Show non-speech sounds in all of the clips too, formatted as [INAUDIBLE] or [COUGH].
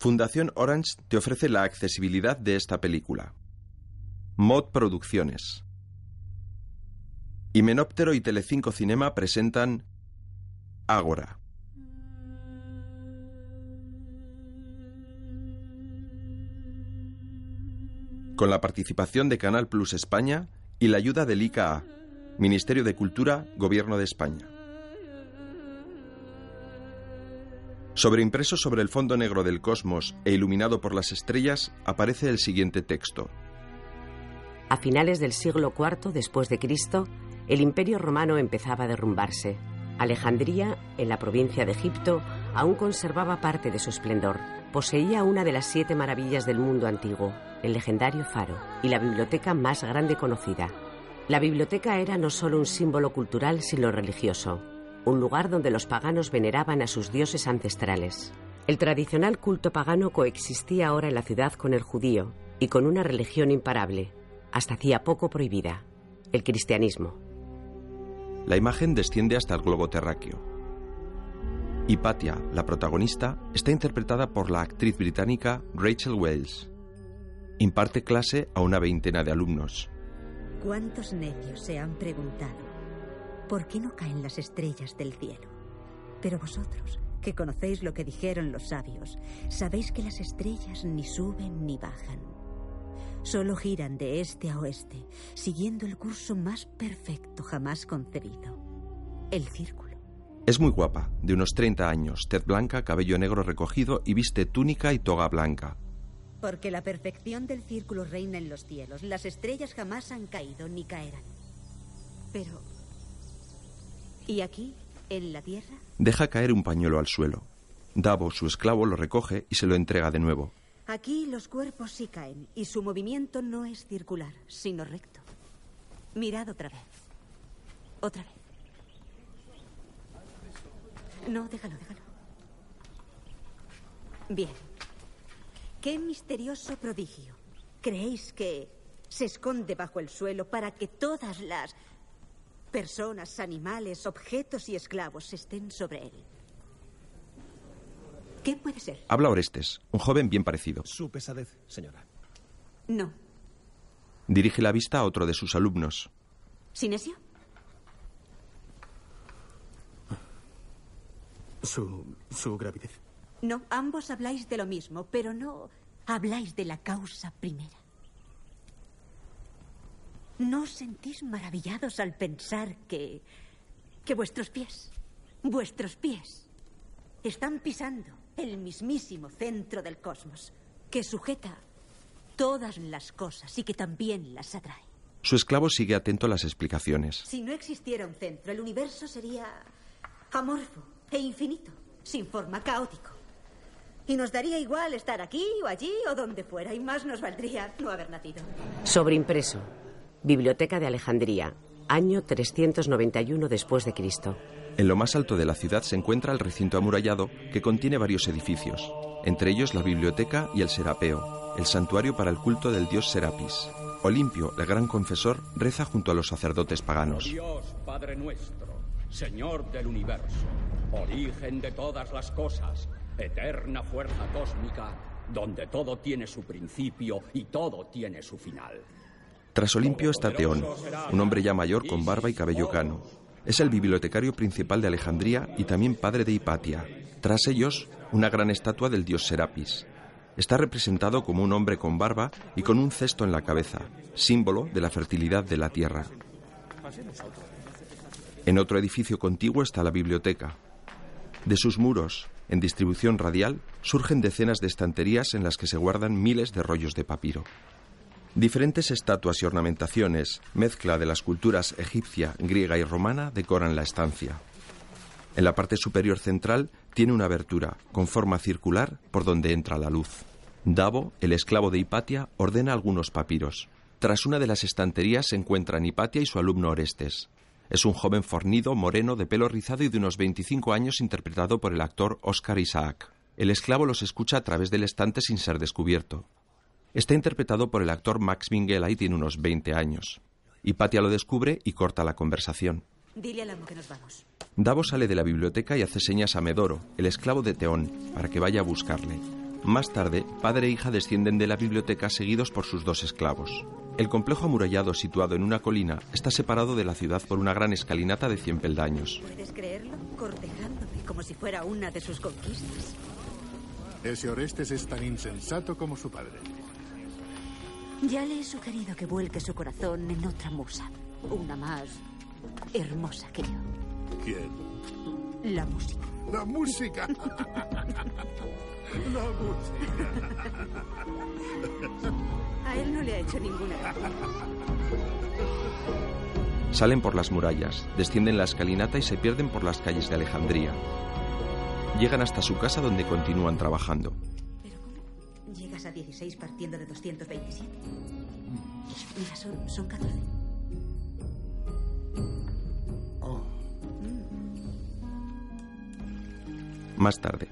Fundación Orange te ofrece la accesibilidad de esta película. Mod Producciones. Himenóptero y Telecinco Cinema presentan Ágora. Con la participación de Canal Plus España y la ayuda del ICA, Ministerio de Cultura, Gobierno de España. Sobreimpreso sobre el fondo negro del cosmos e iluminado por las estrellas aparece el siguiente texto. A finales del siglo IV después de Cristo, el Imperio romano empezaba a derrumbarse. Alejandría, en la provincia de Egipto, aún conservaba parte de su esplendor. Poseía una de las siete maravillas del mundo antiguo, el legendario faro, y la biblioteca más grande conocida. La biblioteca era no solo un símbolo cultural, sino religioso un lugar donde los paganos veneraban a sus dioses ancestrales. El tradicional culto pagano coexistía ahora en la ciudad con el judío y con una religión imparable, hasta hacía poco prohibida, el cristianismo. La imagen desciende hasta el globo terráqueo. Hipatia, la protagonista, está interpretada por la actriz británica Rachel Wells. Imparte clase a una veintena de alumnos. ¿Cuántos necios se han preguntado ¿por qué no caen las estrellas del cielo? Pero vosotros, que conocéis lo que dijeron los sabios, sabéis que las estrellas ni suben ni bajan. Solo giran de este a oeste, siguiendo el curso más perfecto jamás concebido. El círculo. Es muy guapa, de unos 30 años, tez blanca, cabello negro recogido y viste túnica y toga blanca. Porque la perfección del círculo reina en los cielos. Las estrellas jamás han caído ni caerán. Pero ¿Y aquí, en la tierra? Deja caer un pañuelo al suelo. Davo, su esclavo, lo recoge y se lo entrega de nuevo. Aquí los cuerpos sí caen y su movimiento no es circular, sino recto. Mirad otra vez. Otra vez. No, déjalo, déjalo. Bien. Qué misterioso prodigio. ¿Creéis que se esconde bajo el suelo para que todas las Personas, animales, objetos y esclavos estén sobre él. ¿Qué puede ser? Habla Orestes, un joven bien parecido. Su pesadez, señora. No. Dirige la vista a otro de sus alumnos. ¿Sinesio? Su, su gravidez. No, ambos habláis de lo mismo, pero no habláis de la causa primera. ¿No os sentís maravillados al pensar que... que vuestros pies, vuestros pies, están pisando el mismísimo centro del cosmos, que sujeta todas las cosas y que también las atrae? Su esclavo sigue atento a las explicaciones. Si no existiera un centro, el universo sería amorfo e infinito, sin forma, caótico. Y nos daría igual estar aquí o allí o donde fuera, y más nos valdría no haber nacido. Sobreimpreso. Biblioteca de Alejandría, año 391 después de Cristo. En lo más alto de la ciudad se encuentra el recinto amurallado que contiene varios edificios, entre ellos la biblioteca y el serapeo, el santuario para el culto del dios Serapis. Olimpio, el gran confesor, reza junto a los sacerdotes paganos. Dios, Padre nuestro, Señor del universo, origen de todas las cosas, eterna fuerza cósmica, donde todo tiene su principio y todo tiene su final. Tras Olimpio está Teón, un hombre ya mayor con barba y cabello cano. Es el bibliotecario principal de Alejandría y también padre de Hipatia. Tras ellos, una gran estatua del dios Serapis. Está representado como un hombre con barba y con un cesto en la cabeza, símbolo de la fertilidad de la tierra. En otro edificio contiguo está la biblioteca. De sus muros, en distribución radial, surgen decenas de estanterías en las que se guardan miles de rollos de papiro. Diferentes estatuas y ornamentaciones, mezcla de las culturas egipcia, griega y romana, decoran la estancia. En la parte superior central tiene una abertura, con forma circular, por donde entra la luz. Davo, el esclavo de Hipatia, ordena algunos papiros. Tras una de las estanterías se encuentran Hipatia y su alumno Orestes. Es un joven fornido, moreno, de pelo rizado y de unos 25 años interpretado por el actor Oscar Isaac. El esclavo los escucha a través del estante sin ser descubierto. Está interpretado por el actor Max Minghella y tiene unos 20 años. Hipatia lo descubre y corta la conversación. Dile al amo que nos vamos. Davo sale de la biblioteca y hace señas a Medoro, el esclavo de Teón, para que vaya a buscarle. Más tarde, padre e hija descienden de la biblioteca seguidos por sus dos esclavos. El complejo amurallado situado en una colina está separado de la ciudad por una gran escalinata de 100 peldaños. ¿Puedes creerlo? Cortejándome como si fuera una de sus conquistas. Ese Orestes es tan insensato como su padre. Ya le he sugerido que vuelque su corazón en otra musa. Una más hermosa que yo. ¿Quién? La música. La música. [LAUGHS] La música. A él no le ha hecho ninguna. Salen por las murallas, descienden la escalinata y se pierden por las calles de Alejandría. Llegan hasta su casa donde continúan trabajando. A 16 partiendo de 227. Mira, son, son 14. Más tarde,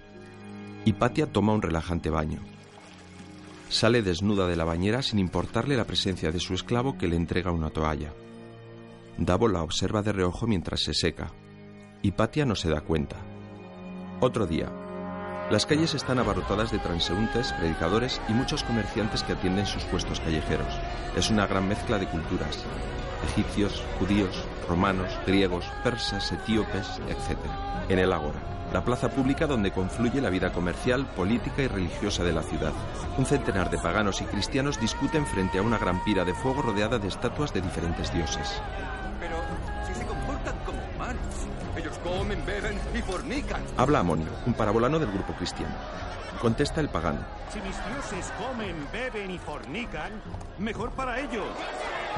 Hipatia toma un relajante baño. Sale desnuda de la bañera sin importarle la presencia de su esclavo que le entrega una toalla. Davo la observa de reojo mientras se seca. Hipatia no se da cuenta. Otro día. Las calles están abarrotadas de transeúntes, predicadores y muchos comerciantes que atienden sus puestos callejeros. Es una gran mezcla de culturas. Egipcios, judíos, romanos, griegos, persas, etíopes, etc. En el Ágora, la plaza pública donde confluye la vida comercial, política y religiosa de la ciudad. Un centenar de paganos y cristianos discuten frente a una gran pira de fuego rodeada de estatuas de diferentes dioses. Pero si se comportan como humanos, comen, beben y fornican. Habla Amonio, un parabolano del grupo cristiano. Contesta el pagano. Si mis dioses comen, beben y fornican, mejor para ellos.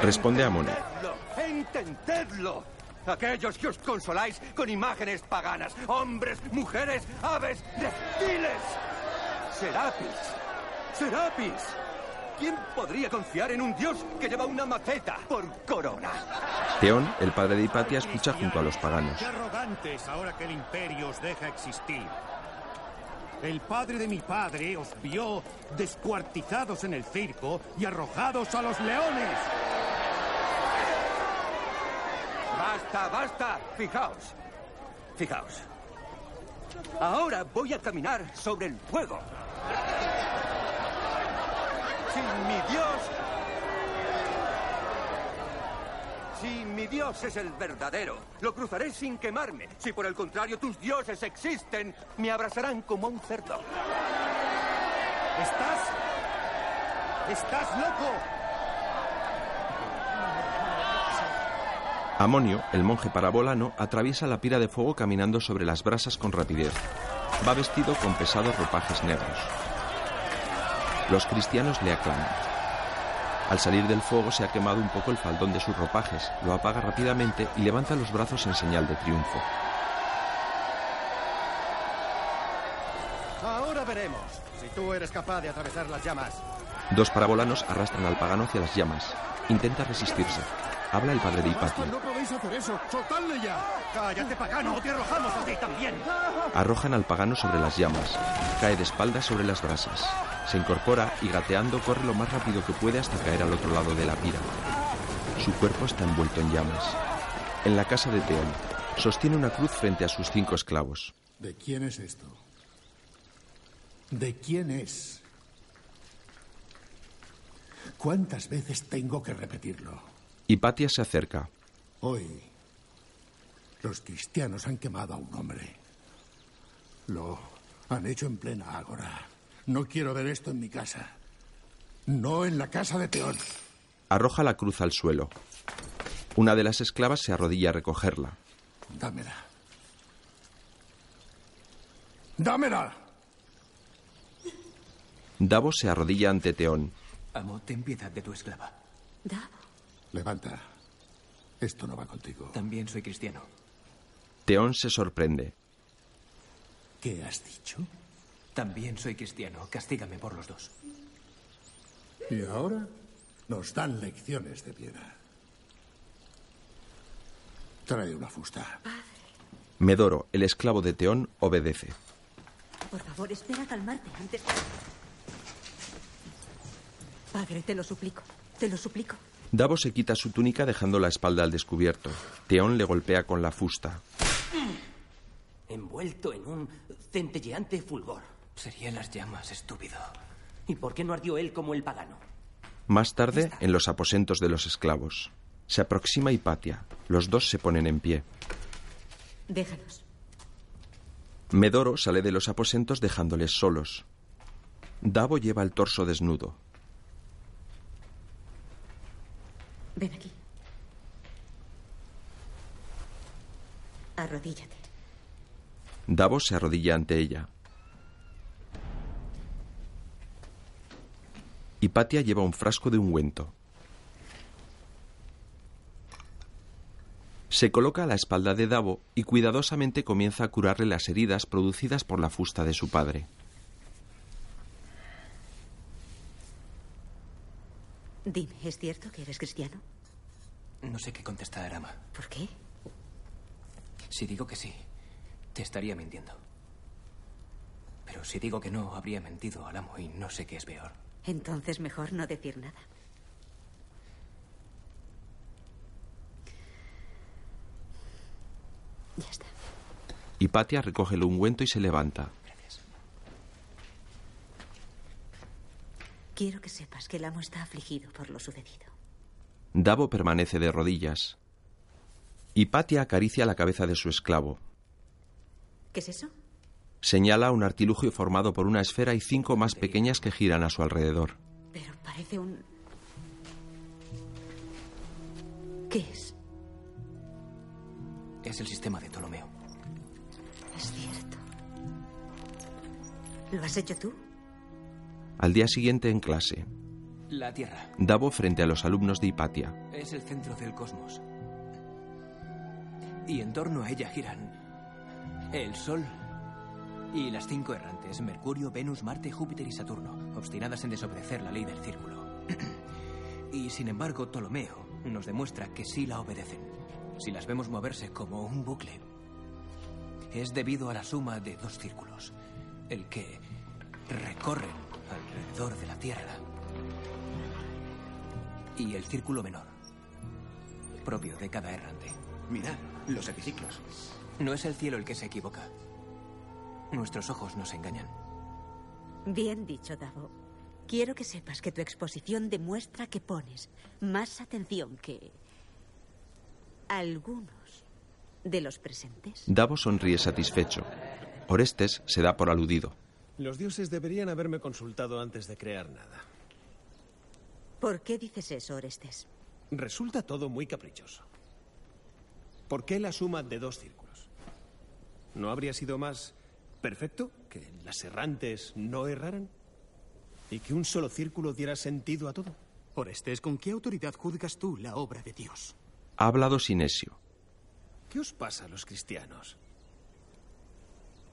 Responde. Entendedlo, entendedlo. Aquellos que os consoláis con imágenes paganas, hombres, mujeres, aves, reptiles. Serapis. Serapis. ¿Quién podría confiar en un dios que lleva una maceta por corona? Teón, el padre de Hipatia, escucha junto a los paganos. Qué arrogantes ahora que el imperio os deja existir. El padre de mi padre os vio descuartizados en el circo y arrojados a los leones. Basta, basta. Fijaos. Fijaos. Ahora voy a caminar sobre el fuego. Si mi Dios... Si mi Dios es el verdadero, lo cruzaré sin quemarme. Si por el contrario tus dioses existen, me abrazarán como un cerdo. ¿Estás? ¿Estás loco? Amonio, el monje parabolano, atraviesa la pira de fuego caminando sobre las brasas con rapidez. Va vestido con pesados ropajes negros. Los cristianos le aclaman. Al salir del fuego se ha quemado un poco el faldón de sus ropajes, lo apaga rápidamente y levanta los brazos en señal de triunfo. Ahora veremos si tú eres capaz de atravesar las llamas. Dos parabolanos arrastran al pagano hacia las llamas. Intenta resistirse. Habla el padre de Hipatia. No podéis hacer eso. ¡Soltadle ya! ¡Cállate, pagano! ¡O te arrojamos a ti también! Arrojan al pagano sobre las llamas. Cae de espaldas sobre las brasas. Se incorpora y gateando corre lo más rápido que puede hasta caer al otro lado de la pira. Su cuerpo está envuelto en llamas. En la casa de Teón, sostiene una cruz frente a sus cinco esclavos. ¿De quién es esto? ¿De quién es? ¿Cuántas veces tengo que repetirlo? Hipatia se acerca. Hoy, los cristianos han quemado a un hombre. Lo han hecho en plena ágora. No quiero ver esto en mi casa. No en la casa de Teón. Arroja la cruz al suelo. Una de las esclavas se arrodilla a recogerla. Dámela. ¡Dámela! Davo se arrodilla ante Teón. Amo, ten piedad de tu esclava. Davo. Levanta. Esto no va contigo. También soy cristiano. Teón se sorprende. ¿Qué has dicho? También soy cristiano. Castígame por los dos. Y ahora nos dan lecciones de piedad. Trae una fusta. Medoro, el esclavo de Teón, obedece. Por favor, espera a calmarte antes. Padre, te lo suplico. Te lo suplico. Davo se quita su túnica dejando la espalda al descubierto. Teón le golpea con la fusta. Envuelto en un centelleante fulgor. Serían las llamas, estúpido. ¿Y por qué no ardió él como el pagano? Más tarde, en los aposentos de los esclavos. Se aproxima Hipatia. Los dos se ponen en pie. Déjanos. Medoro sale de los aposentos dejándoles solos. Davo lleva el torso desnudo. Ven aquí. Arrodíllate. Davo se arrodilla ante ella. Hipatia lleva un frasco de ungüento. Se coloca a la espalda de Davo y cuidadosamente comienza a curarle las heridas producidas por la fusta de su padre. Dime, ¿es cierto que eres cristiano? No sé qué contestar, ama. ¿Por qué? Si digo que sí, te estaría mintiendo. Pero si digo que no, habría mentido al amo y no sé qué es peor. Entonces mejor no decir nada. Ya está. Hipatia recoge el ungüento y se levanta. Quiero que sepas que el amo está afligido por lo sucedido. Davo permanece de rodillas. Hipatia acaricia la cabeza de su esclavo. ¿Qué es eso? Señala un artilugio formado por una esfera y cinco más pequeñas que giran a su alrededor. Pero parece un... ¿Qué es? Es el sistema de Ptolomeo. Es cierto. ¿Lo has hecho tú? Al día siguiente en clase, La Tierra Davo frente a los alumnos de Hipatia. es el centro del cosmos. Y en torno a ella giran el Sol y las cinco errantes, Mercurio, Venus, Marte, Júpiter y Saturno, obstinadas en desobedecer la ley del círculo. [CLEARS THROAT] y sin embargo, Ptolomeo nos demuestra que sí la obedecen. Si las vemos moverse como un bucle, es debido a la suma de dos círculos, el que recorren alrededor de la Tierra y el círculo menor, propio de cada errante. Mirad, los epiciclos. No es el cielo el que se equivoca. Nuestros ojos nos engañan. Bien dicho, Davo. Quiero que sepas que tu exposición demuestra que pones más atención que algunos de los presentes. Davo sonríe satisfecho. Orestes se da por aludido. Los dioses deberían haberme consultado antes de crear nada. ¿Por qué dices eso, Orestes? Resulta todo muy caprichoso. ¿Por qué la suma de dos círculos? ¿No habría sido más perfecto que las errantes no erraran? ¿Y que un solo círculo diera sentido a todo? Orestes, ¿con qué autoridad juzgas tú la obra de Dios? Ha hablado Sinesio. ¿Qué os pasa a los cristianos?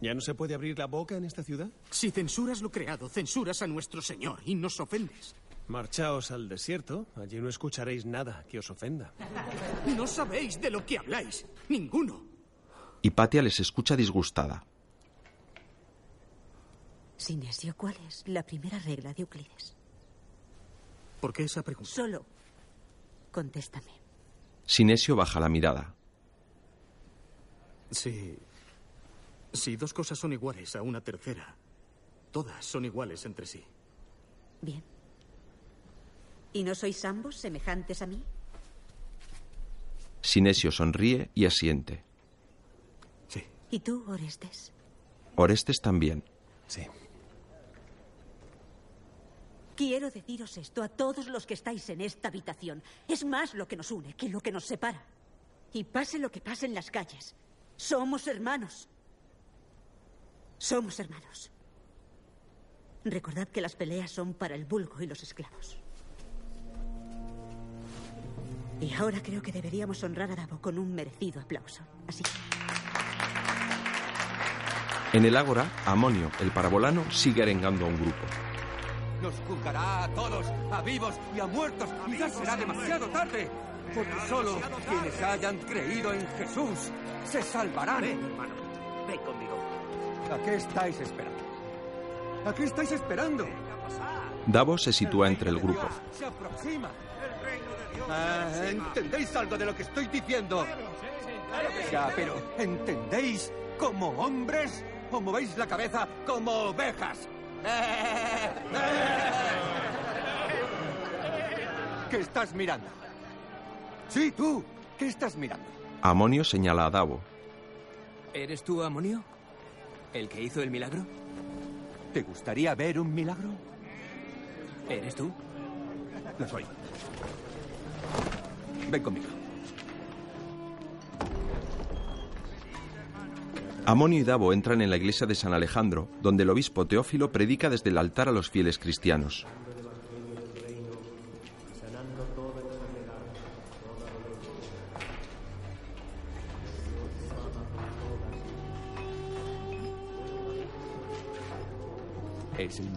¿Ya no se puede abrir la boca en esta ciudad? Si censuras lo creado, censuras a nuestro Señor y nos ofendes. Marchaos al desierto, allí no escucharéis nada que os ofenda. No sabéis de lo que habláis. Ninguno. Hipatia les escucha disgustada. Sinesio, ¿cuál es la primera regla de Euclides? ¿Por qué esa pregunta? Solo contéstame. Sinesio baja la mirada. Si. Si dos cosas son iguales a una tercera, todas son iguales entre sí. Bien. ¿Y no sois ambos semejantes a mí? Sinesio sonríe y asiente. ¿Y tú, Orestes? Orestes también. Sí. Quiero deciros esto a todos los que estáis en esta habitación. Es más lo que nos une que lo que nos separa. Y pase lo que pase en las calles, somos hermanos. Somos hermanos. Recordad que las peleas son para el vulgo y los esclavos. Y ahora creo que deberíamos honrar a Davo con un merecido aplauso. Así. En el ágora, Amonio, el parabolano, sigue arengando a un grupo. Nos juzgará a todos, a vivos y a muertos, y ya será demasiado tarde. Porque solo quienes hayan creído en Jesús se salvarán. Ven, hermano. Ven conmigo. ¿A qué estáis esperando? ¿A qué estáis esperando? Davo se sitúa entre el grupo. Se aproxima. Ah, ¿Entendéis algo de lo que estoy diciendo? Ya, pero ¿entendéis como hombres? o movéis la cabeza como ovejas. [LAUGHS] ¿Qué estás mirando? Sí, tú. ¿Qué estás mirando? Amonio señala a Davo. ¿Eres tú, Amonio? ¿El que hizo el milagro? ¿Te gustaría ver un milagro? ¿Eres tú? Lo soy. Ven conmigo. Amonio y Davo entran en la iglesia de San Alejandro, donde el obispo Teófilo predica desde el altar a los fieles cristianos.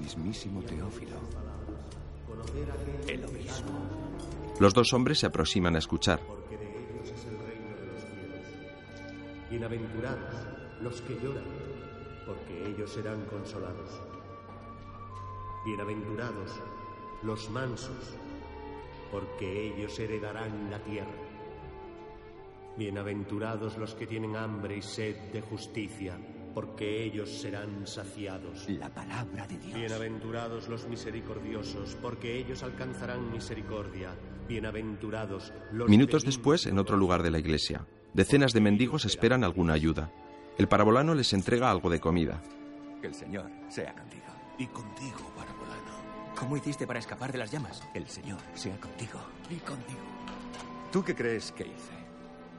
Teófilo. El obispo. Los dos hombres se aproximan a escuchar. Bienaventurados los que lloran, porque ellos serán consolados. Bienaventurados los mansos, porque ellos heredarán la tierra. Bienaventurados los que tienen hambre y sed de justicia, porque ellos serán saciados. La palabra de Dios. Bienaventurados los misericordiosos, porque ellos alcanzarán misericordia. Bienaventurados los Minutos después, en otro lugar de la iglesia, decenas de mendigos esperan alguna ayuda. El parabolano les entrega algo de comida. Que el Señor sea contigo. Y contigo, parabolano. ¿Cómo hiciste para escapar de las llamas? El Señor sea contigo. Y contigo. ¿Tú qué crees que hice?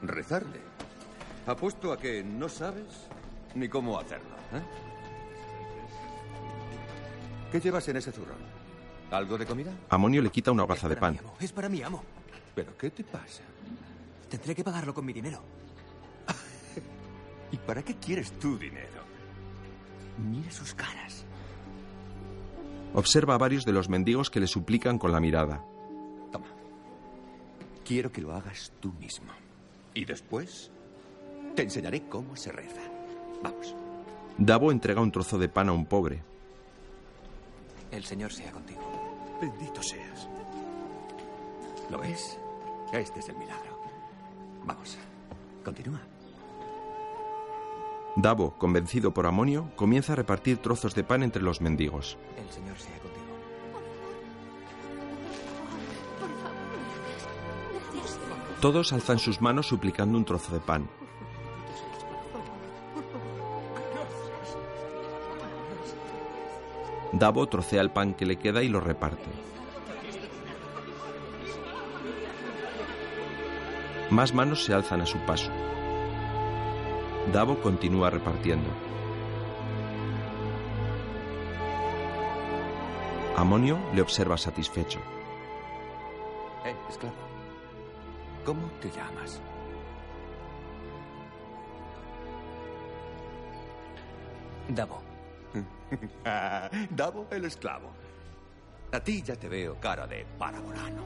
Rezarle. Apuesto a que no sabes ni cómo hacerlo. ¿eh? ¿Qué llevas en ese zurrón? ¿Algo de comida? Amonio le quita una hogaza de pan. Es para mi amo. ¿Pero qué te pasa? Tendré que pagarlo con mi dinero. [LAUGHS] ¿Y para qué quieres tu dinero? Mira sus caras. Observa a varios de los mendigos que le suplican con la mirada. Toma. Quiero que lo hagas tú mismo. Y después te enseñaré cómo se reza. Vamos. Davo entrega un trozo de pan a un pobre. El Señor sea contigo. Bendito seas. ¿Lo ves? Este es el milagro. Vamos. Continúa. Davo, convencido por Amonio, comienza a repartir trozos de pan entre los mendigos. El Señor sea contigo. Todos alzan sus manos suplicando un trozo de pan. Davo trocea el pan que le queda y lo reparte. Más manos se alzan a su paso. Davo continúa repartiendo. Amonio le observa satisfecho. Eh, esclavo. ¿Cómo te llamas? Davo. [LAUGHS] Davo el esclavo. A ti ya te veo cara de parabolano.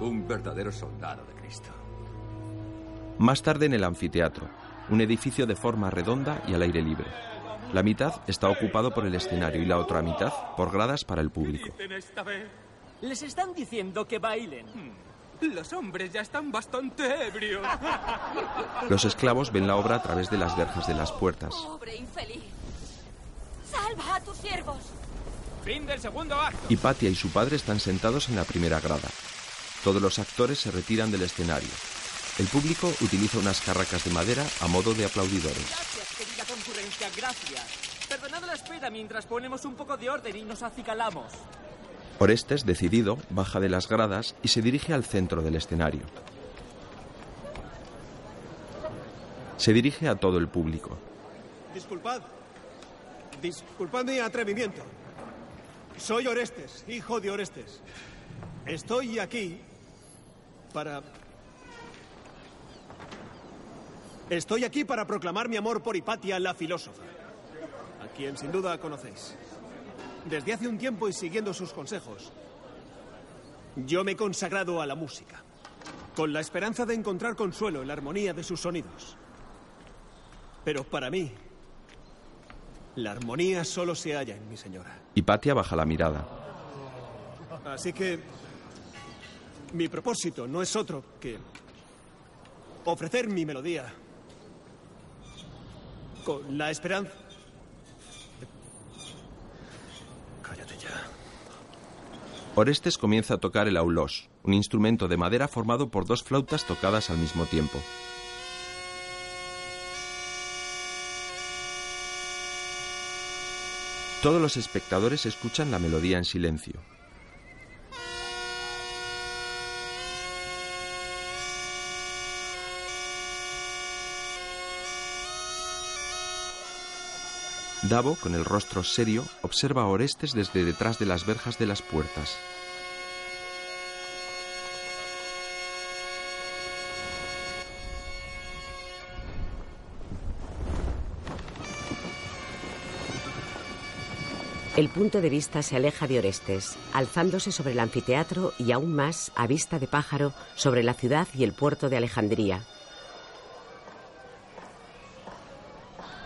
Un verdadero soldado de Cristo. Más tarde en el anfiteatro, un edificio de forma redonda y al aire libre. La mitad está ocupado por el escenario y la otra mitad por gradas para el público. Les están diciendo que bailen. Los hombres ya están bastante ebrios. Los esclavos ven la obra a través de las verjas de las puertas. Pobre infeliz. Salva a tus siervos. Fin del segundo acto. Hipatia y su padre están sentados en la primera grada. Todos los actores se retiran del escenario. El público utiliza unas carracas de madera a modo de aplaudidores. Gracias, querida concurrencia, gracias. Perdonad la espera mientras ponemos un poco de orden y nos acicalamos. Orestes, decidido, baja de las gradas y se dirige al centro del escenario. Se dirige a todo el público. Disculpad. Disculpad mi atrevimiento. Soy Orestes, hijo de Orestes. Estoy aquí para... Estoy aquí para proclamar mi amor por Hipatia, la filósofa, a quien sin duda conocéis. Desde hace un tiempo y siguiendo sus consejos, yo me he consagrado a la música, con la esperanza de encontrar consuelo en la armonía de sus sonidos. Pero para mí, la armonía solo se halla en mi señora. Y Patia baja la mirada. Así que mi propósito no es otro que ofrecer mi melodía con la esperanza. Cállate ya. Orestes comienza a tocar el aulos, un instrumento de madera formado por dos flautas tocadas al mismo tiempo. Todos los espectadores escuchan la melodía en silencio. Davo, con el rostro serio, observa a Orestes desde detrás de las verjas de las puertas. El punto de vista se aleja de Orestes, alzándose sobre el anfiteatro y aún más, a vista de pájaro, sobre la ciudad y el puerto de Alejandría,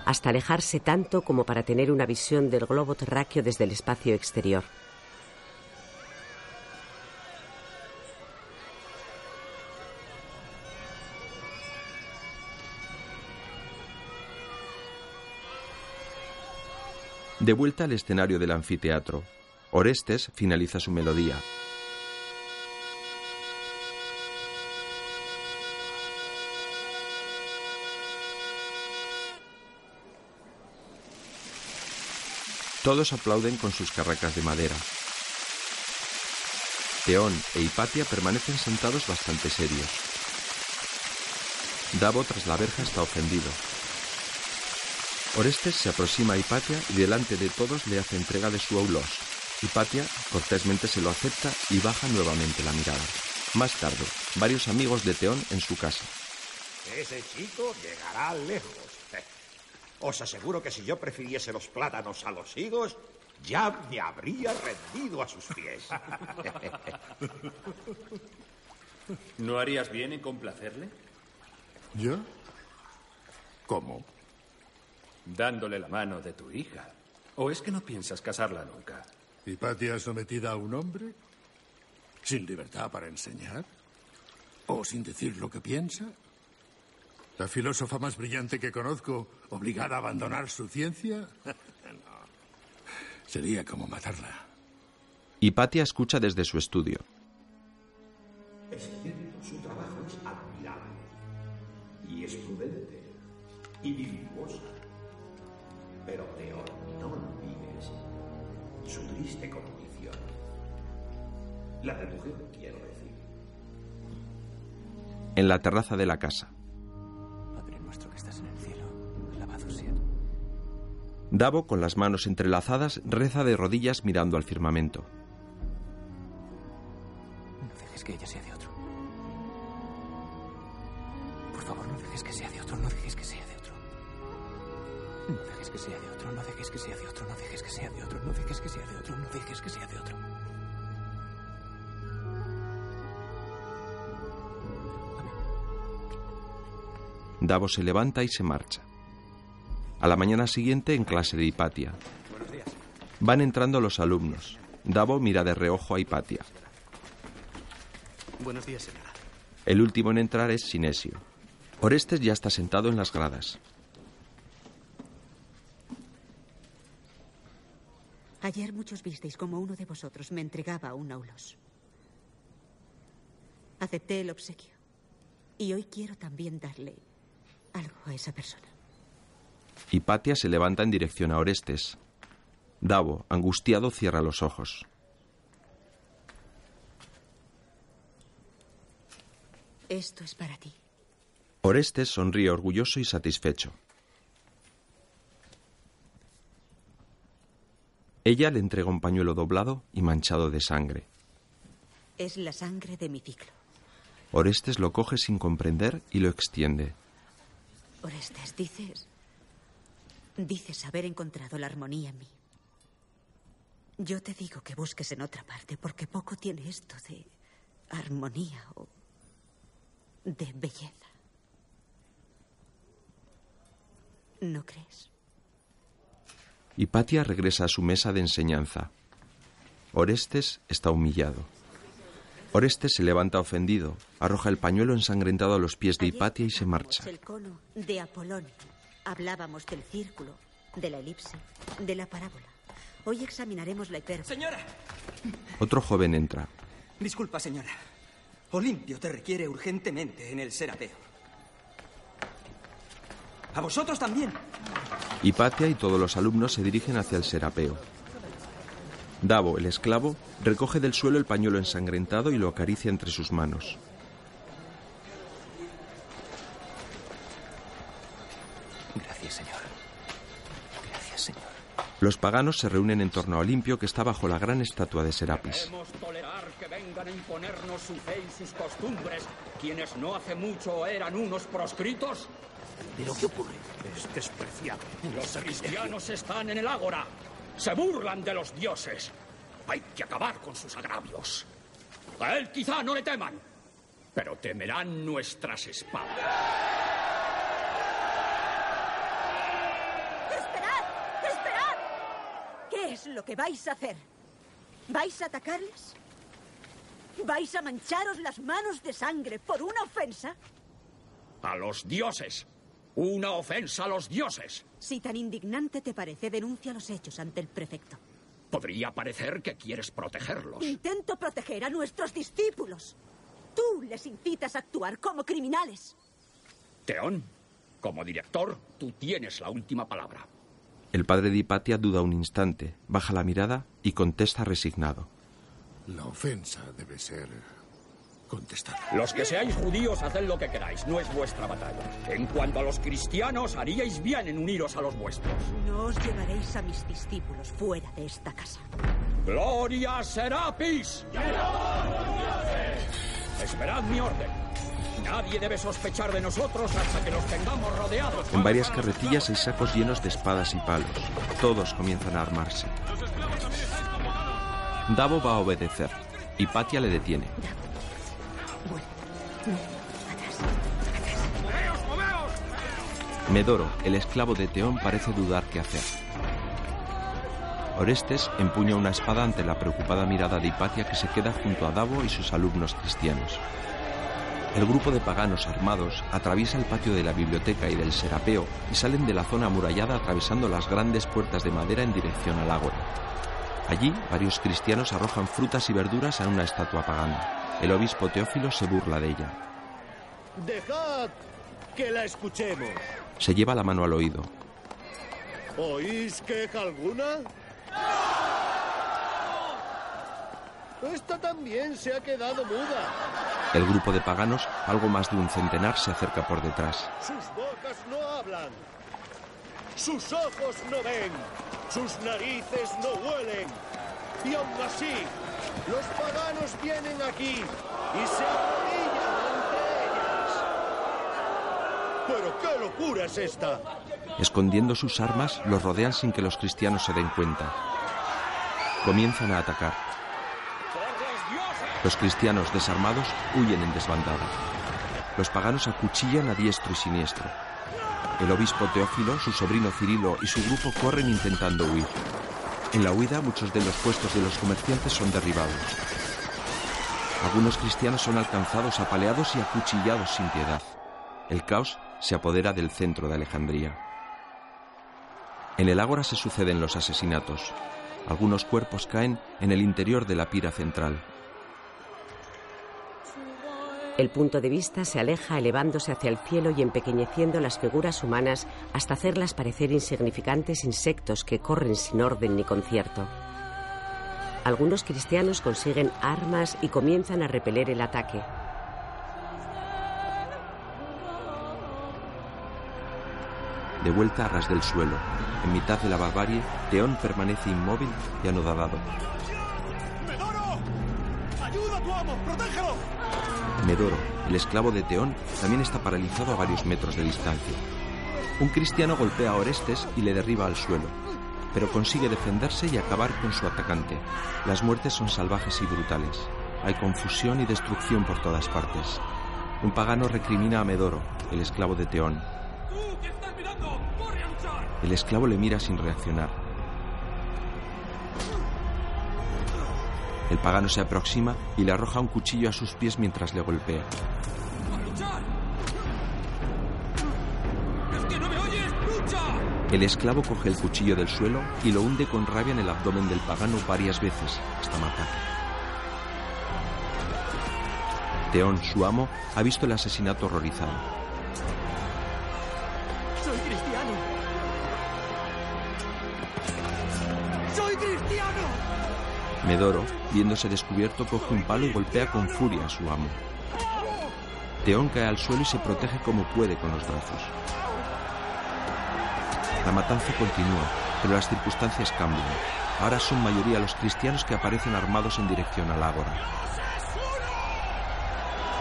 hasta alejarse tanto como para tener una visión del globo terráqueo desde el espacio exterior. De vuelta al escenario del anfiteatro, Orestes finaliza su melodía. Todos aplauden con sus carracas de madera. Teón e Hipatia permanecen sentados bastante serios. Davo tras la verja está ofendido. Orestes se aproxima a Hipatia y delante de todos le hace entrega de su aulos. Hipatia cortésmente se lo acepta y baja nuevamente la mirada. Más tarde, varios amigos de Teón en su casa. Ese chico llegará lejos. [LAUGHS] Os aseguro que si yo prefiriese los plátanos a los higos, ya me habría rendido a sus pies. [LAUGHS] ¿No harías bien en complacerle? ¿Yo? ¿Cómo? Dándole la mano de tu hija. ¿O es que no piensas casarla nunca? ¿Hipatia sometida a un hombre? ¿Sin libertad para enseñar? ¿O sin decir lo que piensa? ¿La filósofa más brillante que conozco, obligada a abandonar su ciencia? [LAUGHS] no. Sería como matarla. Hipatia escucha desde su estudio. Es cierto, su trabajo es admirable. Y es prudente. Y virtuosa. Pero peor, no olvides su triste condición. La de mujer, quiero decir. En la terraza de la casa. Davo, con las manos entrelazadas, reza de rodillas mirando al firmamento. No dejes que ella sea de que sea de otro, no dejes que sea de otro, no dejes que sea de otro, no dejes que sea de otro, no dejes que sea de otro. Davo se levanta y se marcha. A la mañana siguiente en clase de Hipatia. Van entrando los alumnos. Davo mira de reojo a Hipatia. Buenos días, señora. El último en entrar es Sinesio. Orestes ya está sentado en las gradas. Ayer muchos visteis como uno de vosotros me entregaba un aulos. Acepté el obsequio. Y hoy quiero también darle algo a esa persona. Hipatia se levanta en dirección a Orestes. Davo, angustiado, cierra los ojos. Esto es para ti. Orestes sonríe orgulloso y satisfecho. Ella le entrega un pañuelo doblado y manchado de sangre. Es la sangre de mi ciclo. Orestes lo coge sin comprender y lo extiende. Orestes, dices. Dices haber encontrado la armonía en mí. Yo te digo que busques en otra parte, porque poco tiene esto de armonía o de belleza. ¿No crees? Hipatia regresa a su mesa de enseñanza. Orestes está humillado. Orestes se levanta ofendido, arroja el pañuelo ensangrentado a los pies de Hipatia y se marcha. El cono de Apolón. Hablábamos del círculo, de la elipse, de la parábola. Hoy examinaremos la hiper... Señora. Otro joven entra. Disculpa, señora. Olimpio te requiere urgentemente en el Serapeo. A vosotros también. Hipatia y todos los alumnos se dirigen hacia el serapeo. Davo, el esclavo, recoge del suelo el pañuelo ensangrentado y lo acaricia entre sus manos. Gracias, señor. Gracias, señor. Los paganos se reúnen en torno a Olimpio que está bajo la gran estatua de Serapis. Podemos tolerar que vengan a imponernos su fe y sus costumbres, quienes no hace mucho eran unos proscritos. ¿Pero qué ocurre? Es despreciable. Los cristianos están en el ágora. Se burlan de los dioses. Hay que acabar con sus agravios. A él quizá no le teman, pero temerán nuestras espadas. ¡Esperad! ¡Esperad! ¿Qué es lo que vais a hacer? ¿Vais a atacarles? ¿Vais a mancharos las manos de sangre por una ofensa? A los dioses. Una ofensa a los dioses. Si tan indignante te parece, denuncia los hechos ante el prefecto. Podría parecer que quieres protegerlos. Intento proteger a nuestros discípulos. Tú les incitas a actuar como criminales. Teón, como director, tú tienes la última palabra. El padre de Hipatia duda un instante, baja la mirada y contesta resignado. La ofensa debe ser contestada. Los que seáis judíos, haced lo que queráis, no es vuestra batalla. En cuanto a los cristianos, haríais bien en uniros a los vuestros. No os llevaréis a mis discípulos fuera de esta casa. ¡Gloria a Serapis! Esperad mi orden. Nadie debe sospechar de nosotros hasta que los tengamos rodeados. En varias carretillas hay sacos llenos de espadas y palos. Todos comienzan a armarse. Davo va a obedecer. Hipatia le detiene. Medoro, el esclavo de Teón, parece dudar qué hacer. Orestes empuña una espada ante la preocupada mirada de Hipatia que se queda junto a Davo y sus alumnos cristianos. El grupo de paganos armados atraviesa el patio de la biblioteca y del serapeo y salen de la zona amurallada atravesando las grandes puertas de madera en dirección al ágora. Allí, varios cristianos arrojan frutas y verduras a una estatua pagana. El obispo Teófilo se burla de ella. Dejad que la escuchemos. Se lleva la mano al oído. ¿Oís queja alguna? Esta también se ha quedado muda. El grupo de paganos, algo más de un centenar, se acerca por detrás. Sus bocas no hablan. Sus ojos no ven. Sus narices no huelen. Y aún así, los paganos vienen aquí y se arrodillan ante ellas. Pero qué locura es esta. Escondiendo sus armas, los rodean sin que los cristianos se den cuenta. Comienzan a atacar. Los cristianos desarmados huyen en desbandada. Los paganos acuchillan a diestro y siniestro. El obispo Teófilo, su sobrino Cirilo y su grupo corren intentando huir. En la huida, muchos de los puestos de los comerciantes son derribados. Algunos cristianos son alcanzados, apaleados y acuchillados sin piedad. El caos se apodera del centro de Alejandría. En el ágora se suceden los asesinatos. Algunos cuerpos caen en el interior de la pira central. El punto de vista se aleja elevándose hacia el cielo y empequeñeciendo las figuras humanas hasta hacerlas parecer insignificantes insectos que corren sin orden ni concierto. Algunos cristianos consiguen armas y comienzan a repeler el ataque. De vuelta a ras del suelo, en mitad de la barbarie, Teón permanece inmóvil y anodadado. ¡Medoro! ¡Ayuda a tu amo! ¡Protégelo! Medoro, el esclavo de Teón, también está paralizado a varios metros de distancia. Un cristiano golpea a Orestes y le derriba al suelo, pero consigue defenderse y acabar con su atacante. Las muertes son salvajes y brutales. Hay confusión y destrucción por todas partes. Un pagano recrimina a Medoro, el esclavo de Teón. El esclavo le mira sin reaccionar. El pagano se aproxima y le arroja un cuchillo a sus pies mientras le golpea. ¡A luchar! ¡Es que no me oyes! ¡Lucha! El esclavo coge el cuchillo del suelo y lo hunde con rabia en el abdomen del pagano varias veces hasta matarlo. Teón, su amo, ha visto el asesinato horrorizado. Medoro, viéndose descubierto, coge un palo y golpea con furia a su amo. Teón cae al suelo y se protege como puede con los brazos. La matanza continúa, pero las circunstancias cambian. Ahora son mayoría los cristianos que aparecen armados en dirección al ágora.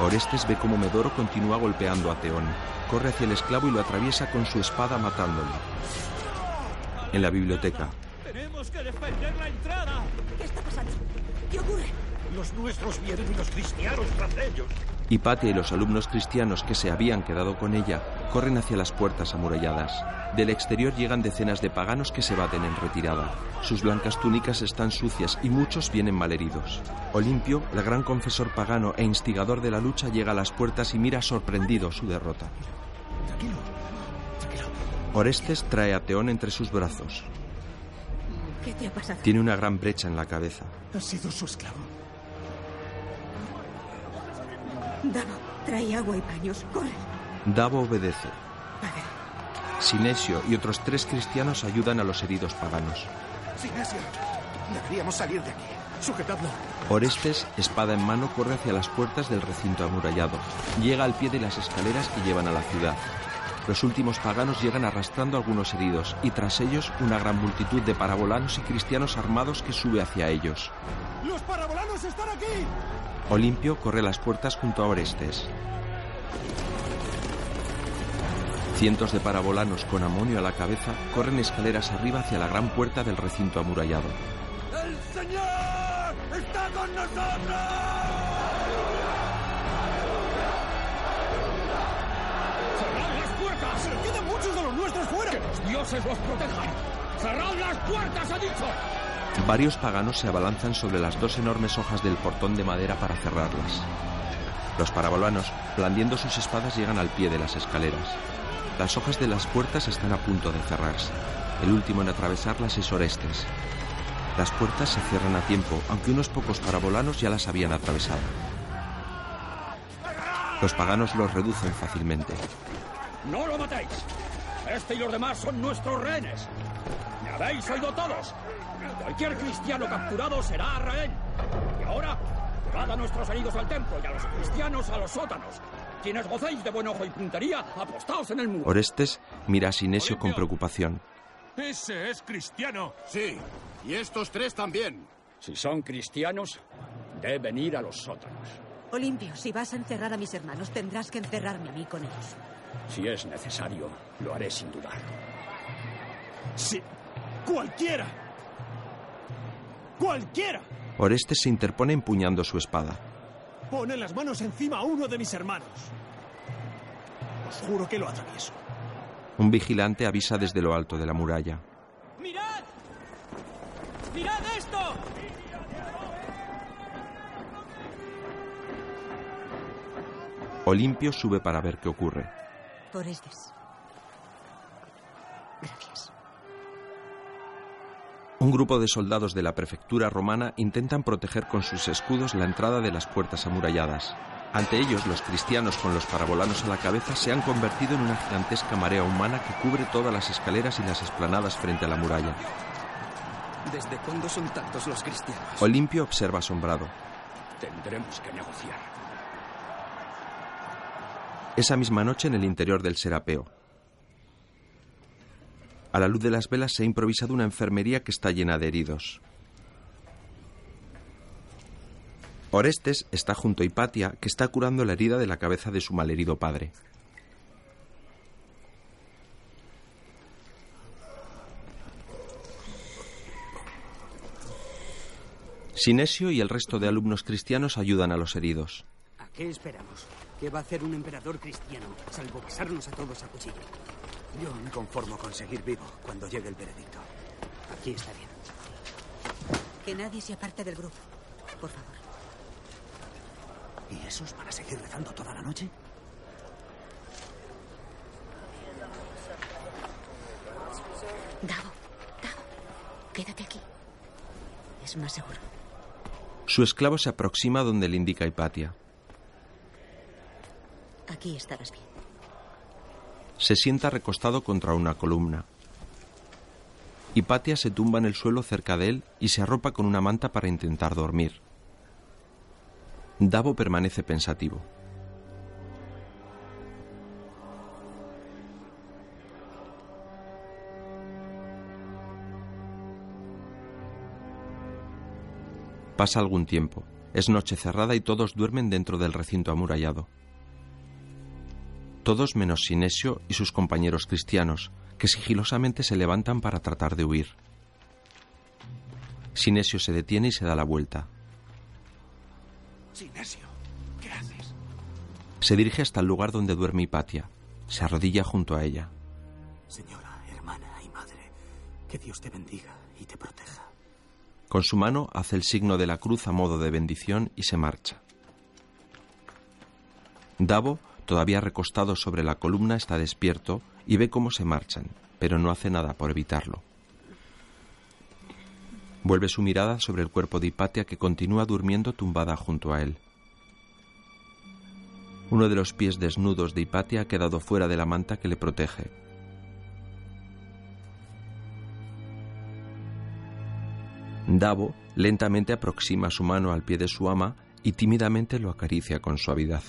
Orestes ve cómo Medoro continúa golpeando a Teón. Corre hacia el esclavo y lo atraviesa con su espada matándolo. En la biblioteca, ¡Tenemos que defender la entrada! ¿Qué está pasando? ¿Qué ocurre? Los nuestros vienen y los cristianos tras ellos. Hipatia y los alumnos cristianos que se habían quedado con ella corren hacia las puertas amuralladas. Del exterior llegan decenas de paganos que se baten en retirada. Sus blancas túnicas están sucias y muchos vienen malheridos. Olimpio, el gran confesor pagano e instigador de la lucha, llega a las puertas y mira sorprendido su derrota. Orestes trae a Teón entre sus brazos. ¿Qué te ha pasado? Tiene una gran brecha en la cabeza. Ha sido su esclavo. Davo, trae agua y paños. Corre. Davo obedece. Padre. Sinesio y otros tres cristianos ayudan a los heridos paganos. Sinesio, deberíamos salir de aquí. Sujetadlo. Orestes, espada en mano, corre hacia las puertas del recinto amurallado. Llega al pie de las escaleras que llevan a la ciudad. Los últimos paganos llegan arrastrando algunos heridos y tras ellos una gran multitud de parabolanos y cristianos armados que sube hacia ellos. ¡Los parabolanos están aquí! Olimpio corre las puertas junto a Orestes. Cientos de parabolanos con amonio a la cabeza corren escaleras arriba hacia la gran puerta del recinto amurallado. ¡El Señor está con nosotros! ¡Que los dioses los protejan! ¡Cerrad las puertas, he dicho! Varios paganos se abalanzan sobre las dos enormes hojas del portón de madera para cerrarlas. Los parabolanos, blandiendo sus espadas, llegan al pie de las escaleras. Las hojas de las puertas están a punto de cerrarse. El último en atravesarlas es Orestes. Las puertas se cierran a tiempo, aunque unos pocos parabolanos ya las habían atravesado. Los paganos los reducen fácilmente. ¡No lo matéis! Este y los demás son nuestros rehenes. ¿Me habéis oído todos? Cualquier cristiano capturado será rehén. Y ahora, llevad a nuestros heridos al templo y a los cristianos a los sótanos. Quienes gocéis de buen ojo y puntería, apostaos en el muro. Orestes mira a Sinesio con preocupación. Ese es cristiano. Sí, y estos tres también. Si son cristianos, deben ir a los sótanos. Olimpio, si vas a encerrar a mis hermanos, tendrás que encerrarme a mí con ellos. Si es necesario, lo haré sin dudar. Sí, cualquiera. Cualquiera. Orestes se interpone empuñando su espada. Pone las manos encima a uno de mis hermanos. Os juro que lo atravieso. Un vigilante avisa desde lo alto de la muralla. ¡Mirad! ¡Mirad esto! Olimpio sube para ver qué ocurre. Orestes. Gracias. Un grupo de soldados de la prefectura romana intentan proteger con sus escudos la entrada de las puertas amuralladas. Ante ellos, los cristianos con los parabolanos a la cabeza se han convertido en una gigantesca marea humana que cubre todas las escaleras y las esplanadas frente a la muralla. ¿Desde cuándo son tantos los cristianos? Olimpio observa asombrado. Tendremos que negociar. Esa misma noche en el interior del Serapeo. A la luz de las velas se ha improvisado una enfermería que está llena de heridos. Orestes está junto a Hipatia, que está curando la herida de la cabeza de su malherido padre. Sinesio y el resto de alumnos cristianos ayudan a los heridos. ¿A qué esperamos? ¿Qué va a hacer un emperador cristiano, salvo besarnos a todos a cuchillo? Yo me conformo con seguir vivo cuando llegue el veredicto. Aquí está bien. Que nadie se aparte del grupo. Por favor. ¿Y esos van a seguir rezando toda la noche? Davo, Davo, quédate aquí. Es más seguro. Su esclavo se aproxima donde le indica Hipatia. Aquí estarás bien. Se sienta recostado contra una columna. Hipatia se tumba en el suelo cerca de él y se arropa con una manta para intentar dormir. Davo permanece pensativo. Pasa algún tiempo. Es noche cerrada y todos duermen dentro del recinto amurallado. Todos menos Sinesio y sus compañeros cristianos, que sigilosamente se levantan para tratar de huir. Sinesio se detiene y se da la vuelta. Sinesio, ¿qué haces? Se dirige hasta el lugar donde duerme Hipatia. Se arrodilla junto a ella. Señora, hermana y madre, que Dios te bendiga y te proteja. Con su mano hace el signo de la cruz a modo de bendición y se marcha. Davo, todavía recostado sobre la columna, está despierto y ve cómo se marchan, pero no hace nada por evitarlo. Vuelve su mirada sobre el cuerpo de Hipatia que continúa durmiendo tumbada junto a él. Uno de los pies desnudos de Hipatia ha quedado fuera de la manta que le protege. Davo lentamente aproxima su mano al pie de su ama y tímidamente lo acaricia con suavidad.